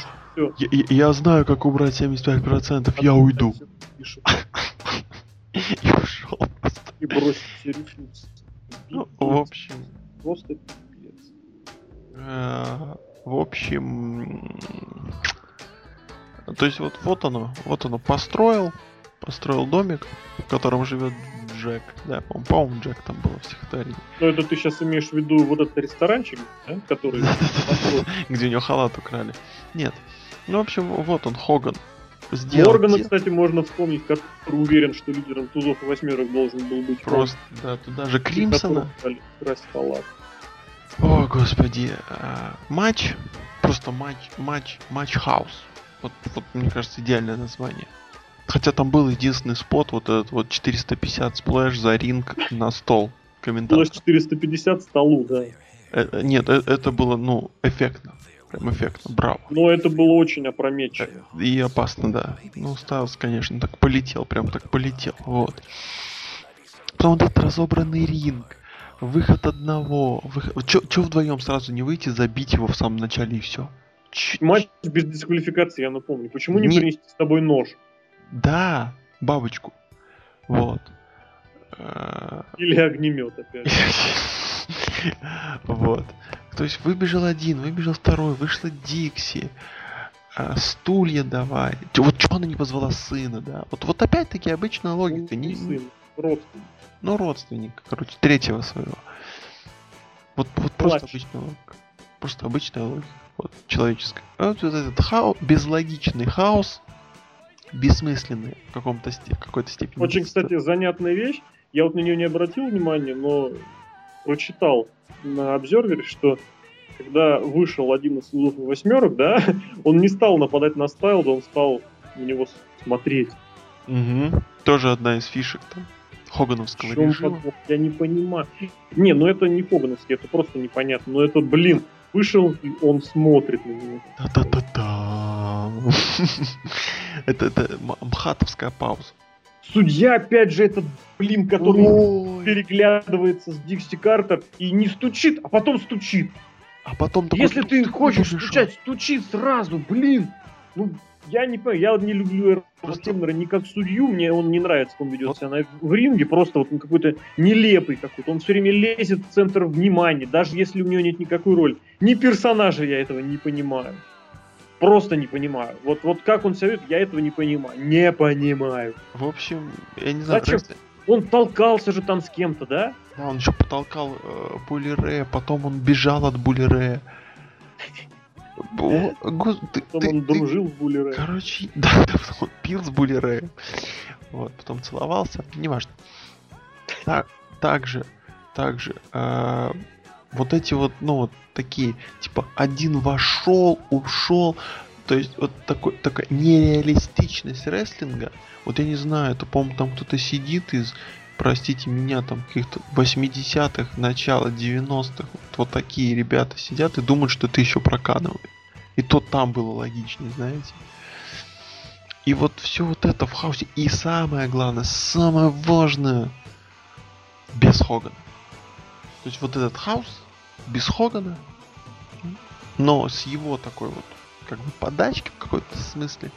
я, я знаю, как убрать 75%, я уйду. И ушел. И бросить все ресурсы. Ну, в общем, просто пипец. Э, в общем, то есть вот, вот оно, вот оно построил, построил домик, в котором живет Джек, да, по-моему, Джек там был в стихотворении. Ну, это ты сейчас имеешь в виду вот этот ресторанчик, да, который... Где у него халат украли. Нет. Ну, в общем, вот он, Хоган. Сделал Моргана, кстати, можно вспомнить, который уверен, что лидером тузов и восьмерок должен был быть. Просто, да, туда же Кримсона. Красть халат. О, господи. А, матч. Просто матч, матч, матч хаус. Вот, вот, мне кажется, идеальное название. Хотя там был единственный spot, вот этот вот 450 splash за ринг на стол. Комментатор. 450 столу, да. Это, нет, это, это было, ну, эффектно. Прям эффектно, браво. Но это было очень опрометчиво. И опасно, да. Ну, Стайлс, конечно, так полетел, прям так полетел, вот. Потом вот этот разобранный ринг, выход одного, выход... Че вдвоем сразу не выйти, забить его в самом начале и все? Матч без дисквалификации, я напомню. Почему не, не принести с тобой нож? Да, бабочку. Вот. Или огнемет опять. Вот. То есть выбежал один, выбежал второй, вышла Дикси. А, стулья давай. Вот что она не позвала сына, да? Вот, вот опять-таки обычная логика. Не, сын, родственник. Ну, родственник, короче, третьего своего. Вот, вот просто обычная логика. Просто обычная логика. Вот, человеческая. А вот, вот этот хаос, безлогичный хаос, бессмысленный в каком-то степени, какой-то степени. Очень, кстати, занятная вещь. Я вот на нее не обратил внимания, но прочитал на обзорвере, что когда вышел один из восьмерок, да, он не стал нападать на Стайлд, он стал на него смотреть. Угу. Тоже одна из фишек там. Хогановского режима. Подвох? Я не понимаю. Не, ну это не Хогановский, это просто непонятно. Но это, блин, вышел, и он смотрит на него. Да-да-да-да. Это, это мхатовская пауза. Судья, опять же, этот, блин, который Ой. переглядывается с Дикси Картер и не стучит, а потом стучит. А потом такой, Если ты хочешь стучать, стучи сразу, блин. Ну, я не понимаю, я не люблю Просто... Темнера не как судью, мне он не нравится, как он ведет вот. себя на, в ринге, просто вот он какой-то нелепый какой-то, он все время лезет в центр внимания, даже если у него нет никакой роли. Ни персонажа я этого не понимаю. Просто не понимаю. Вот, вот как он ведет, я этого не понимаю. Не понимаю. В общем, я не знаю. Зачем? Он толкался же там с кем-то, да? Да, он еще потолкал э, Булере, потом он бежал от Булере. Потом он дружил с Булере. Короче, да, он пил с Булере. Вот, потом целовался, неважно. Так, также, также, э, вот эти вот, ну вот такие, типа, один вошел, ушел, то есть вот такой, такая нереалистичность рестлинга, вот я не знаю, это, по-моему, там кто-то сидит из, простите меня, там каких-то 80-х, начала 90-х, вот, вот такие ребята сидят и думают, что ты еще проканываешь. И то там было логичнее, знаете. И вот все вот это в хаосе. И самое главное, самое важное, без Хогана. То есть вот этот хаос без Хогана, но с его такой вот как бы подачки в какой-то смысле.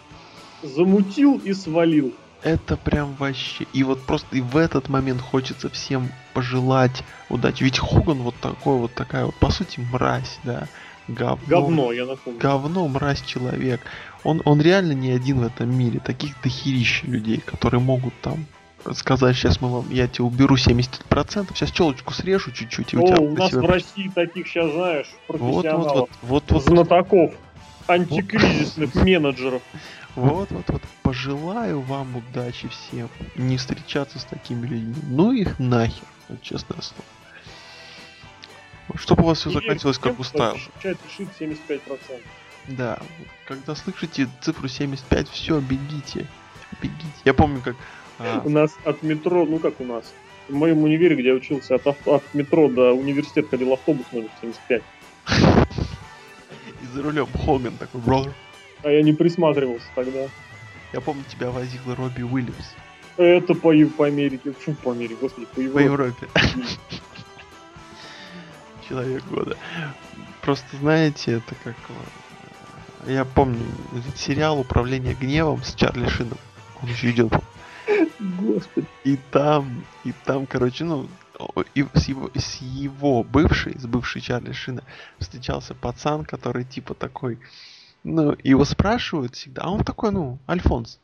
Замутил и свалил. Это прям вообще. И вот просто и в этот момент хочется всем пожелать удачи. Ведь Хоган вот такой вот такая вот, по сути, мразь, да. Говно, говно я напомню. Говно, мразь, человек. Он, он реально не один в этом мире. Таких дохерища людей, которые могут там сказать, сейчас мы вам, я тебе уберу 70%, сейчас челочку срежу чуть-чуть. И О, у, тебя у нас себя... в России таких сейчас, знаешь, профессионалов, вот, вот, вот, вот, знатоков, антикризисных менеджеров. Вот, вот, вот. Пожелаю вам удачи всем. Не встречаться с такими людьми. Ну их нахер, честное слово. Чтобы у вас все заканчивалось как у Стайл. решит 75%. Да, когда слышите цифру 75, все, бегите. Бегите. Я помню, как... А... У нас от метро, ну как у нас, в моем универе, где я учился, от, от метро до университета ходил автобус номер 75. И за рулем Хоган такой, бродер. А я не присматривался тогда. Я помню, тебя возил Робби Уильямс. Это по, по Америке. Фу, по Америке, господи, по Европе. По Европе человек года. Просто знаете, это как... Э, я помню этот сериал «Управление гневом» с Чарли Шином. Он еще идет. Господи. И там, и там, короче, ну, и с его, с его бывшей, с бывшей Чарли Шина встречался пацан, который типа такой, ну, его спрашивают всегда, а он такой, ну, Альфонс.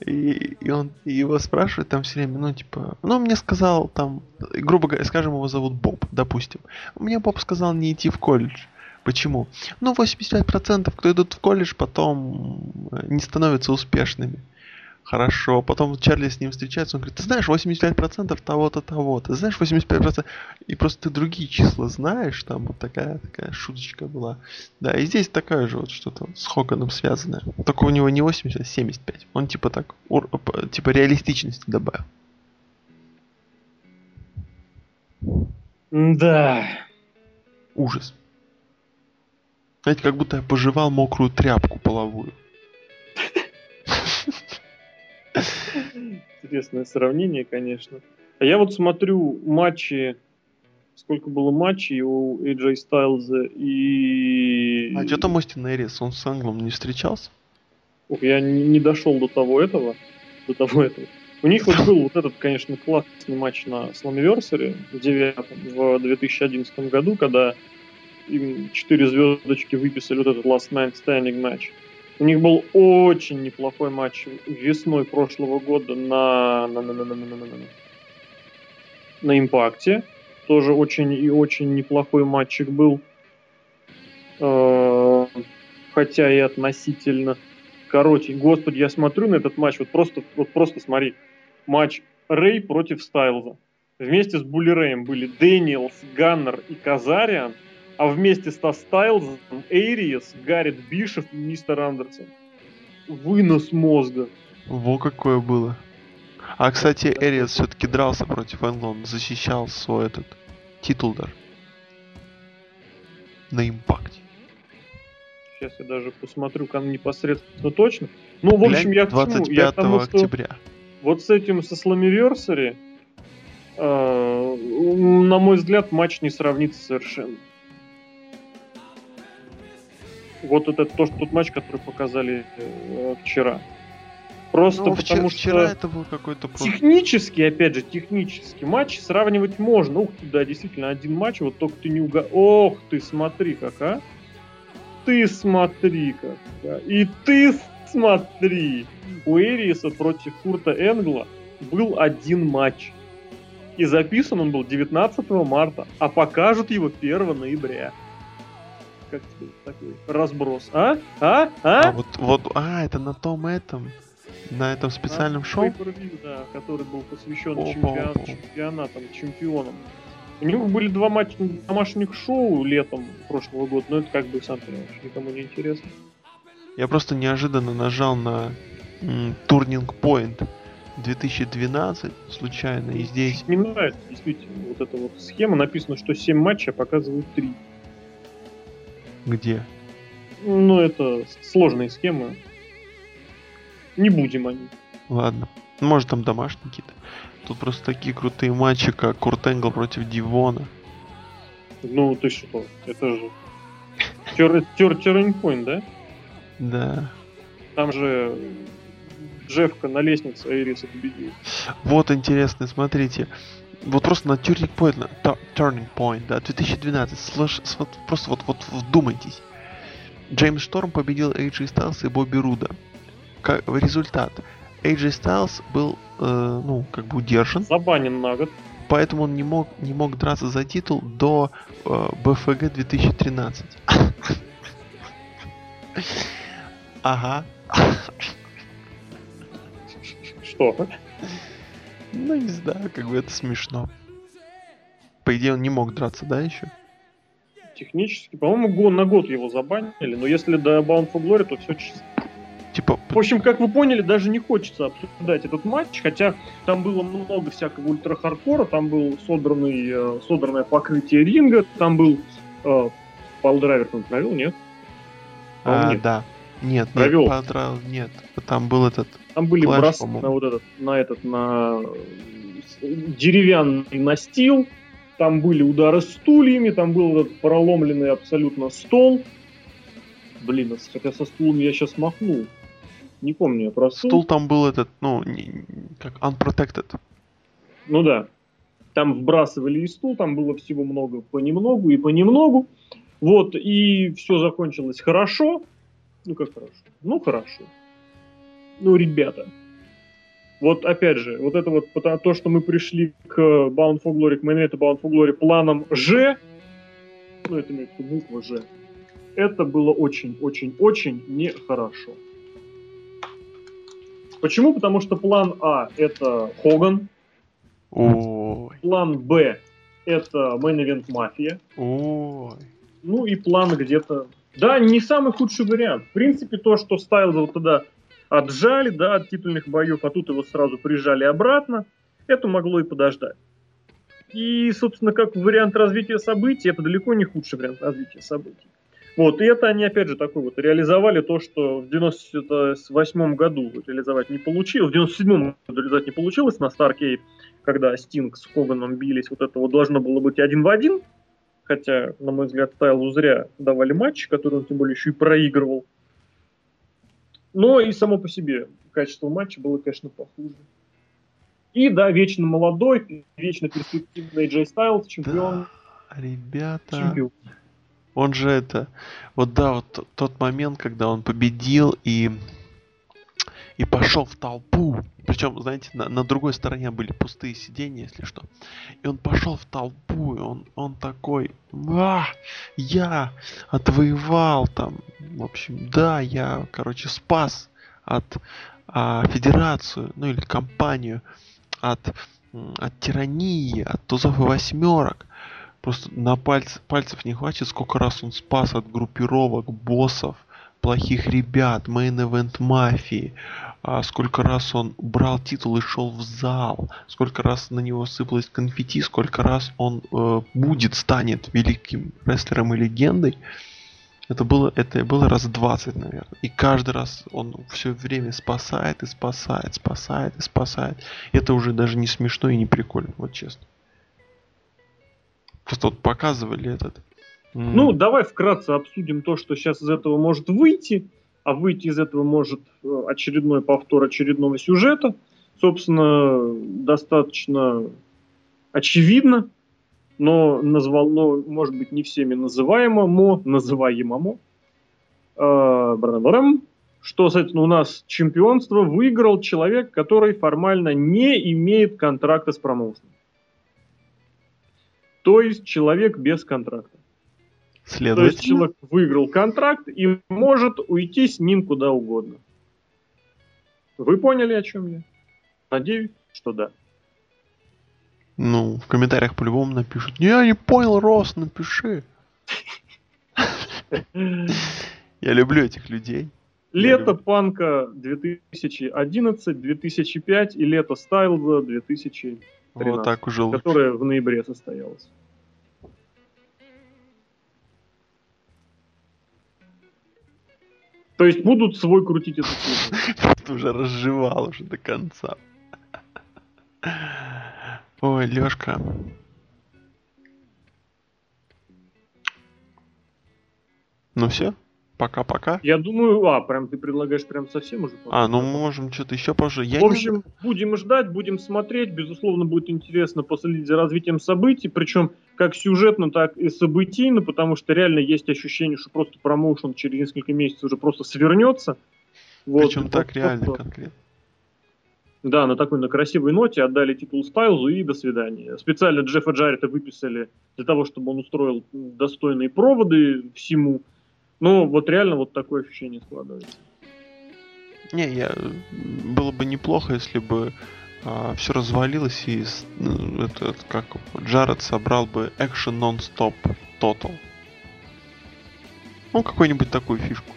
И, и он и его спрашивает там все время, ну, типа, ну, мне сказал там, грубо говоря, скажем, его зовут Боб, допустим. Мне Боб сказал не идти в колледж. Почему? Ну, 85% кто идут в колледж, потом э, не становятся успешными. Хорошо. Потом Чарли с ним встречается, он говорит, ты знаешь, 85% того-то, того-то. Знаешь, 85%. И просто ты другие числа знаешь, там вот такая, такая шуточка была. Да, и здесь такая же вот что-то с Хоганом связанное. Только у него не 80, а 75. Он типа так, ур, типа реалистичности добавил. Да. Ужас. Знаете, как будто я пожевал мокрую тряпку половую. Интересное сравнение, конечно. А я вот смотрю матчи, сколько было матчей у AJ Styles и... А что там Остин Эрис? Он с Англом не встречался? Ох, я не, не дошел до того этого, до того этого. У них вот был вот этот, конечно, классный матч на Slammiversary в девятом в 2011 году, когда им четыре звездочки выписали вот этот Last Man Standing матч. У них был очень неплохой матч весной прошлого года на, на, на, на, на, на, на, на, на импакте. Тоже очень и очень неплохой матчик был. Э, хотя и относительно. Короче, господи, я смотрю на этот матч, вот просто, вот просто смотри. Матч Рэй против Стайлза. Вместе с Булли Рэем были Дэниелс, Ганнер и Казариан – а вместе со Стайлзом Эйриес, Гаррет Бишофф и Мистер Андерсон. Вынос мозга. Во какое было. А, кстати, Эйриес все-таки дрался против Энгла, защищал свой этот титул даже. На импакте. Сейчас я даже посмотрю кому непосредственно точно. Ну, в общем, я к 25 чему? Я к тому, октября. Вот с этим, со Slammiversary, э, на мой взгляд, матч не сравнится совершенно. Вот это то, что тот матч, который показали э, вчера. Просто ну, потому вчера, что... это был какой-то... Технически, опять же, технически матч сравнивать можно. Ух ты, да, действительно, один матч, вот только ты не уга... Ох ты, смотри как, а! Ты смотри как, да. И ты смотри! У Эриса против Курта Энгла был один матч. И записан он был 19 марта, а покажут его 1 ноября как такой разброс? А? А? А? а вот, вот, а, это на том этом, на этом специальном а, шоу? Да, который был посвящен опа, чемпион, опа. чемпионатам, чемпионам. У него были два матча домашних шоу летом прошлого года, но это как бы, сам понимаешь, никому не интересно. Я просто неожиданно нажал на Турнинг Point 2012 случайно, и здесь... Не нравится, действительно, вот эта вот схема, написано, что 7 матчей, а показывают 3. Где? Ну, это сложные схемы. Не будем они. Ладно. Может, там домашние какие-то. Тут просто такие крутые матчи, как Курт Энгл против Дивона. Ну, ты что? Это же... Тернинг да? Да. Там же Джефка на лестнице Эриса победил. Вот интересно, смотрите вот просто на Turning Point, Turning Point, да, 2012, слэш, вот, просто вот, вот вдумайтесь. Джеймс Шторм победил AJ Styles и Бобби Руда. Как, результат. AJ Styles был, э, ну, как бы удержан. Забанен на год. Поэтому он не мог, не мог драться за титул до э, БФГ 2013. Ага. Что? Ну, не знаю, как бы это смешно. По идее, он не мог драться, да, еще? Технически, по-моему, год на год его забанили, но если до Bound for Glory, то все чисто. Типа... В общем, как вы поняли, даже не хочется обсуждать этот матч, хотя там было много всякого ультра-хардкора, там был содранный, э, содранное покрытие ринга, там был э, Палдрайвер он провел, нет? А, нет. да. Нет, провел. Нет, нет, там был этот там были Флэш, броски на вот этот, на этот, на деревянный настил, там были удары стульями, там был этот проломленный абсолютно стол. Блин, хотя со стулом я сейчас махнул. Не помню, я про стул. Стул там был этот, ну, не, как unprotected. Ну да. Там вбрасывали и стул, там было всего много понемногу и понемногу. Вот, и все закончилось хорошо. Ну как хорошо? Ну хорошо ну, ребята, вот опять же, вот это вот то, что мы пришли к Bound for Glory, к Main Bound for Glory планом Ж, ну, это имеется буква Ж, это было очень-очень-очень нехорошо. Почему? Потому что план А это Хоган. Ой. План Б это Main Event Мафия. Ой. Ну и план где-то... Да, не самый худший вариант. В принципе, то, что Стайлз вот тогда отжали, да, от титульных боев, а тут его сразу прижали обратно, это могло и подождать. И, собственно, как вариант развития событий, это далеко не худший вариант развития событий. Вот, и это они, опять же, такой вот реализовали то, что в 98 году реализовать не получилось, в 97 году реализовать не получилось на Старкей, когда Стинг с Хоганом бились, вот это вот должно было быть один в один, хотя, на мой взгляд, Стайлзу зря давали матч, который он тем более еще и проигрывал. Но и само по себе качество матча было, конечно, похуже. И да, вечно молодой, вечно перспективный Джей Стайлз, чемпион. Да, ребята. Чемпион. Он же это... Вот да, вот тот момент, когда он победил и и пошел в толпу. Причем, знаете, на, на другой стороне были пустые сиденья, если что. И он пошел в толпу, и он, он такой, а, я отвоевал там, в общем, да, я, короче, спас от а, федерацию, ну или компанию от, от тирании, от тузов и восьмерок. Просто на пальц, пальцев не хватит, сколько раз он спас от группировок, боссов, плохих ребят, main event мафии, а сколько раз он брал титул и шел в зал, сколько раз на него сыпалось конфетти, сколько раз он э, будет, станет великим рестлером и легендой. Это было, это было раз 20, наверное. И каждый раз он все время спасает и спасает, спасает и спасает. Это уже даже не смешно и не прикольно, вот честно. Просто вот показывали этот. Mm. Ну, давай вкратце обсудим то, что сейчас из этого может выйти. А выйти из этого может э, очередной повтор очередного сюжета. Собственно, достаточно очевидно, но назвал, но, может быть, не всеми называемому, называемому. Э, что, соответственно, у нас чемпионство выиграл человек, который формально не имеет контракта с промоушеном. То есть человек без контракта. То есть человек выиграл контракт и может уйти с ним куда угодно. Вы поняли, о чем я? Надеюсь, что да. Ну, в комментариях по-любому напишут. Я не понял, Рос, напиши. Я люблю этих людей. Лето панка 2011, 2005 и лето стайлза 2013. Вот так уже Которое в ноябре состоялось. То есть будут свой крутить эту Ты уже разжевал уже до конца. Ой, Лёшка. Ну все? Пока-пока. Я думаю, а, прям ты предлагаешь прям совсем уже. А, ну можем что-то еще позже. Я в общем, не... будем ждать, будем смотреть. Безусловно, будет интересно последить за развитием событий, причем как сюжетно, так и событийно, потому что реально есть ощущение, что просто промоушен через несколько месяцев уже просто свернется. Вот, причем так реально просто... конкретно. Да, на такой на красивой ноте отдали титул Стайлзу и до свидания. Специально Джеффа Джарета выписали для того, чтобы он устроил достойные проводы всему. Ну, вот реально вот такое ощущение складывается. Не, я было бы неплохо, если бы а, все развалилось и ну, этот как Джаред собрал бы Action Non-Stop Total. Ну, какую-нибудь такую фишку.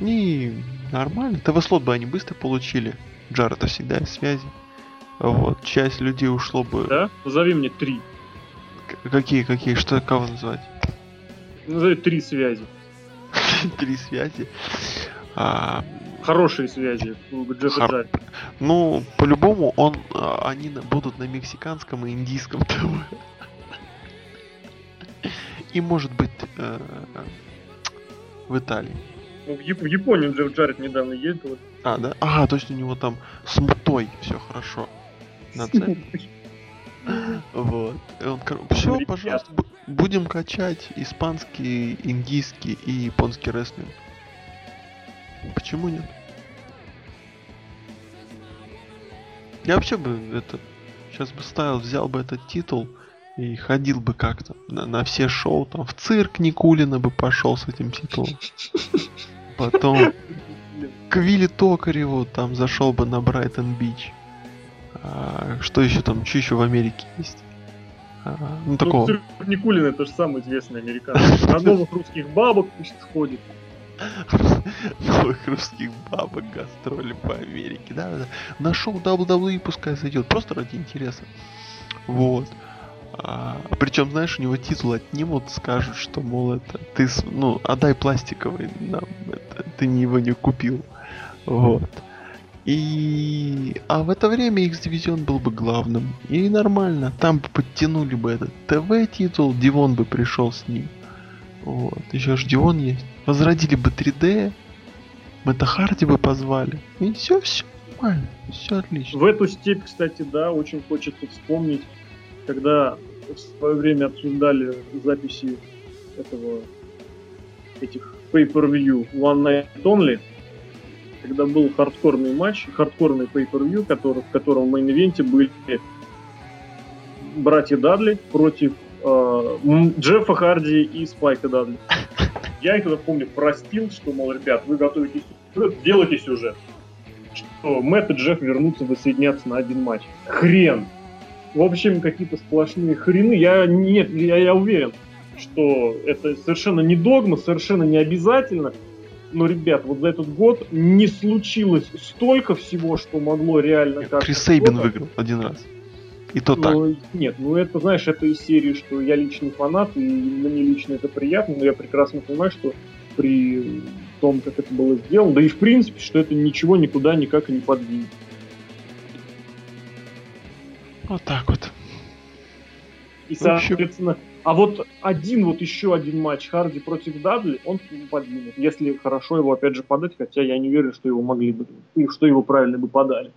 Не, нормально. ТВ-слот бы они быстро получили. Джареда всегда из связи. Вот, часть людей ушло бы... Да? Назови мне три. К- какие, какие? Что, кого называть? Назови три связи. Три связи. А, Хорошие связи у Джеффа Хор... Джарри. Ну, по-любому он, а, они будут на мексиканском и индийском ТВ. И может быть э, в Италии. Ну, в, Яп- в Японию Джефф Джаред недавно ездил. А, да? Ага, точно у него там с мутой все хорошо. На цель. Вот. И он, все, пожалуйста, будем качать испанский, индийский и японский рестлинг. Почему нет? Я вообще бы это сейчас бы ставил, взял бы этот титул и ходил бы как-то на, на все шоу, там в цирк Никулина бы пошел с этим титулом. Потом к Вилли Токареву там зашел бы на Брайтон Бич. А, что еще там, что еще в Америке есть? А, ну, такого. Ну, Никулин это же самый известный американец. На новых русских бабок пусть ходит. Новых русских бабок гастроли по Америке. Да, да. На шоу WWE пускай зайдет. Просто ради интереса. Вот. А, причем, знаешь, у него титул отнимут, скажут, что, мол, это ты, ну, отдай пластиковый нам, это, ты его не купил. Вот. И... А в это время X-дивизион был бы главным. И нормально. Там бы подтянули бы этот ТВ-титул, Дивон бы пришел с ним. Вот. Еще ж Дивон есть. Возродили бы 3D. Мэтта Харди бы позвали. И все, все нормально. Все отлично. В эту степь, кстати, да, очень хочется вспомнить, когда в свое время обсуждали записи этого этих pay-per-view One Night Only, когда был хардкорный матч, хардкорный pay-per-view, который, в котором в main event е были братья Дадли против э, Джеффа Харди и Спайка Дадли. Я их тогда помню простил, что, мол, ребят, вы готовитесь сюжет, делайте сюжет. Что Мэтт и Джефф вернутся, воссоединятся на один матч. Хрен! В общем, какие-то сплошные хрены. Я, нет, я, я уверен, что это совершенно не догма, совершенно не обязательно но, ребят, вот за этот год не случилось столько всего, что могло реально Крис Сейбин выиграл один раз. И то ну, так. Нет, ну это, знаешь, это из серии, что я личный фанат, и мне лично это приятно, но я прекрасно понимаю, что при том, как это было сделано, да и в принципе, что это ничего никуда никак и не подвинет. Вот так вот. И, соответственно, а вот один, вот еще один матч Харди против Дадли, он подвинет, если хорошо его опять же подать, хотя я не верю, что его могли бы, и что его правильно бы подали.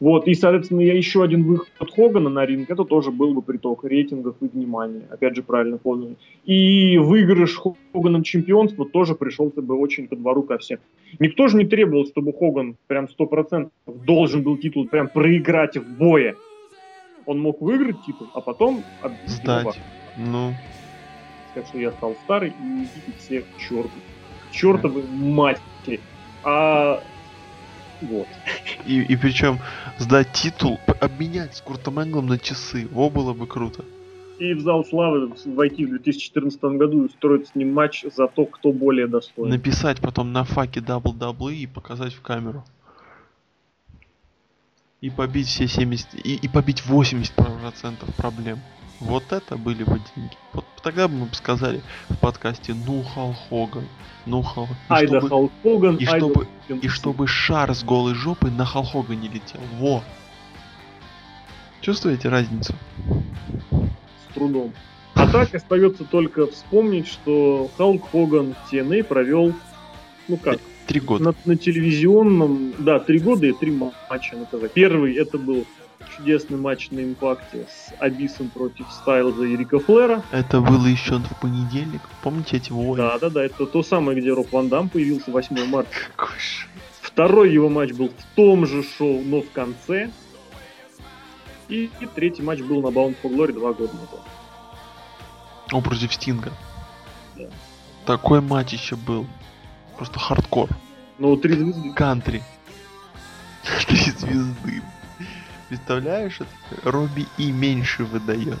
Вот, и, соответственно, я еще один выход Хогана на ринг, это тоже был бы приток рейтингов и внимания, опять же, правильно понял. И выигрыш Хоганом чемпионства тоже пришелся бы очень ко двору ко всем. Никто же не требовал, чтобы Хоган прям 100% должен был титул прям проиграть в бое. Он мог выиграть титул, а потом... Сдать. Ну. Сказать, что я стал старый и идите все к черту. К чертовой матери. А вот. И, и причем сдать титул, обменять с Куртом Энглом на часы. Во, было бы круто. И в зал славы войти в 2014 году и устроить с ним матч за то, кто более достоин. Написать потом на факе дабл-даблы и показать в камеру. И побить все 70... И, и побить 80% проблем. Вот это были бы деньги. Вот тогда бы мы бы сказали в подкасте, ну Хал Хоган, ну Хал... Да Хал Хоган, и чтобы, и чтобы шар с голой жопой на Хал Хогане летел. Во! Чувствуете разницу? С трудом. А так остается только вспомнить, что Халк Хоган в TNA провел, ну как, три года. На, на телевизионном, да, три года и три матча на ТВ. Первый это был чудесный матч на импакте с Абисом против Стайлза и Рика Флера. Это было еще в понедельник. Помните эти войны? Да, да, да. Это то самое, где Роб Ван Дам появился 8 марта. Второй его матч был в том же шоу, но в конце. И, и третий матч был на Bound for Glory два года назад. О, против Стинга. Да. Такой матч еще был. Просто хардкор. Ну, три звезды. Кантри. Три звезды. Представляешь, Робби и меньше выдает.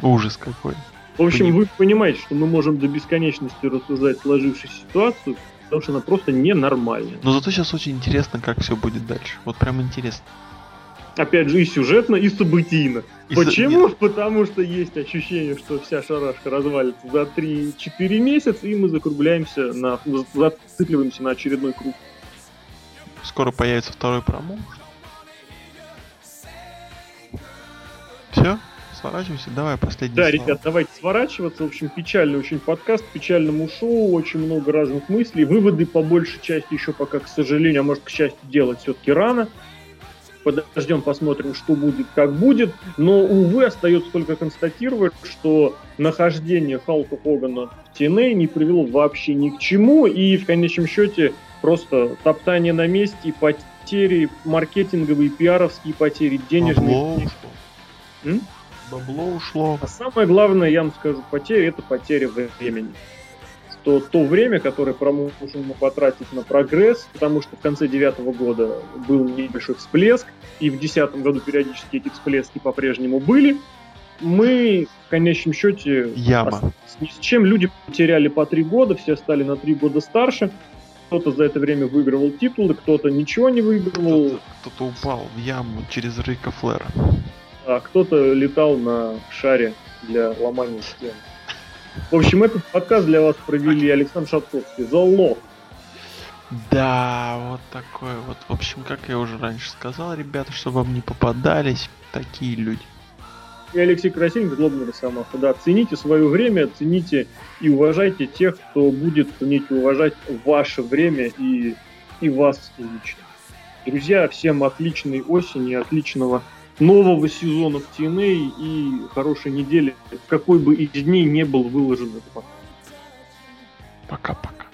Ужас какой. В общем, Поним... вы понимаете, что мы можем до бесконечности рассуждать сложившуюся ситуацию, потому что она просто ненормальная. Но зато сейчас очень интересно, как все будет дальше. Вот прям интересно. Опять же, и сюжетно, и событийно. И Почему? Со... Потому что есть ощущение, что вся шарашка развалится за 3-4 месяца, и мы закругляемся, на, зацикливаемся на очередной круг. Скоро появится второй промоушен. Все? Сворачивайся, давай последний. Да, слова. ребят, давайте сворачиваться. В общем, печальный очень подкаст, печальному шоу, очень много разных мыслей. Выводы по большей части еще пока, к сожалению, а может, к счастью, делать все-таки рано. Подождем, посмотрим, что будет, как будет. Но, увы, остается только констатировать, что нахождение Халка Хогана в TNA не привело вообще ни к чему. И в конечном счете просто топтание на месте и потери маркетинговые, пиаровские потери, денежные. Бабло М? Бабло ушло. А самое главное, я вам скажу, потеря это потеря времени. Что то время, которое промоушен потратить на прогресс, потому что в конце девятого года был небольшой всплеск, и в десятом году периодически эти всплески по-прежнему были, мы в конечном счете Яма. ни с чем люди потеряли по три года, все стали на три года старше, кто-то за это время выигрывал титулы, кто-то ничего не выигрывал. Кто-то, кто упал в яму через Рика Флера. А кто-то летал на шаре для ломания стен. В общем, этот подкаст для вас провели Александр Шатковский. Золо. Да, вот такой вот. В общем, как я уже раньше сказал, ребята, чтобы вам не попадались такие люди. И Алексей Красильник, злобный росомаха. Да, цените свое время, цените и уважайте тех, кто будет ценить и уважать ваше время и, и вас лично. Друзья, всем отличной осени, отличного нового сезона в TNA и хорошей недели, какой бы из дней не был выложен этот подкаст. Пока-пока.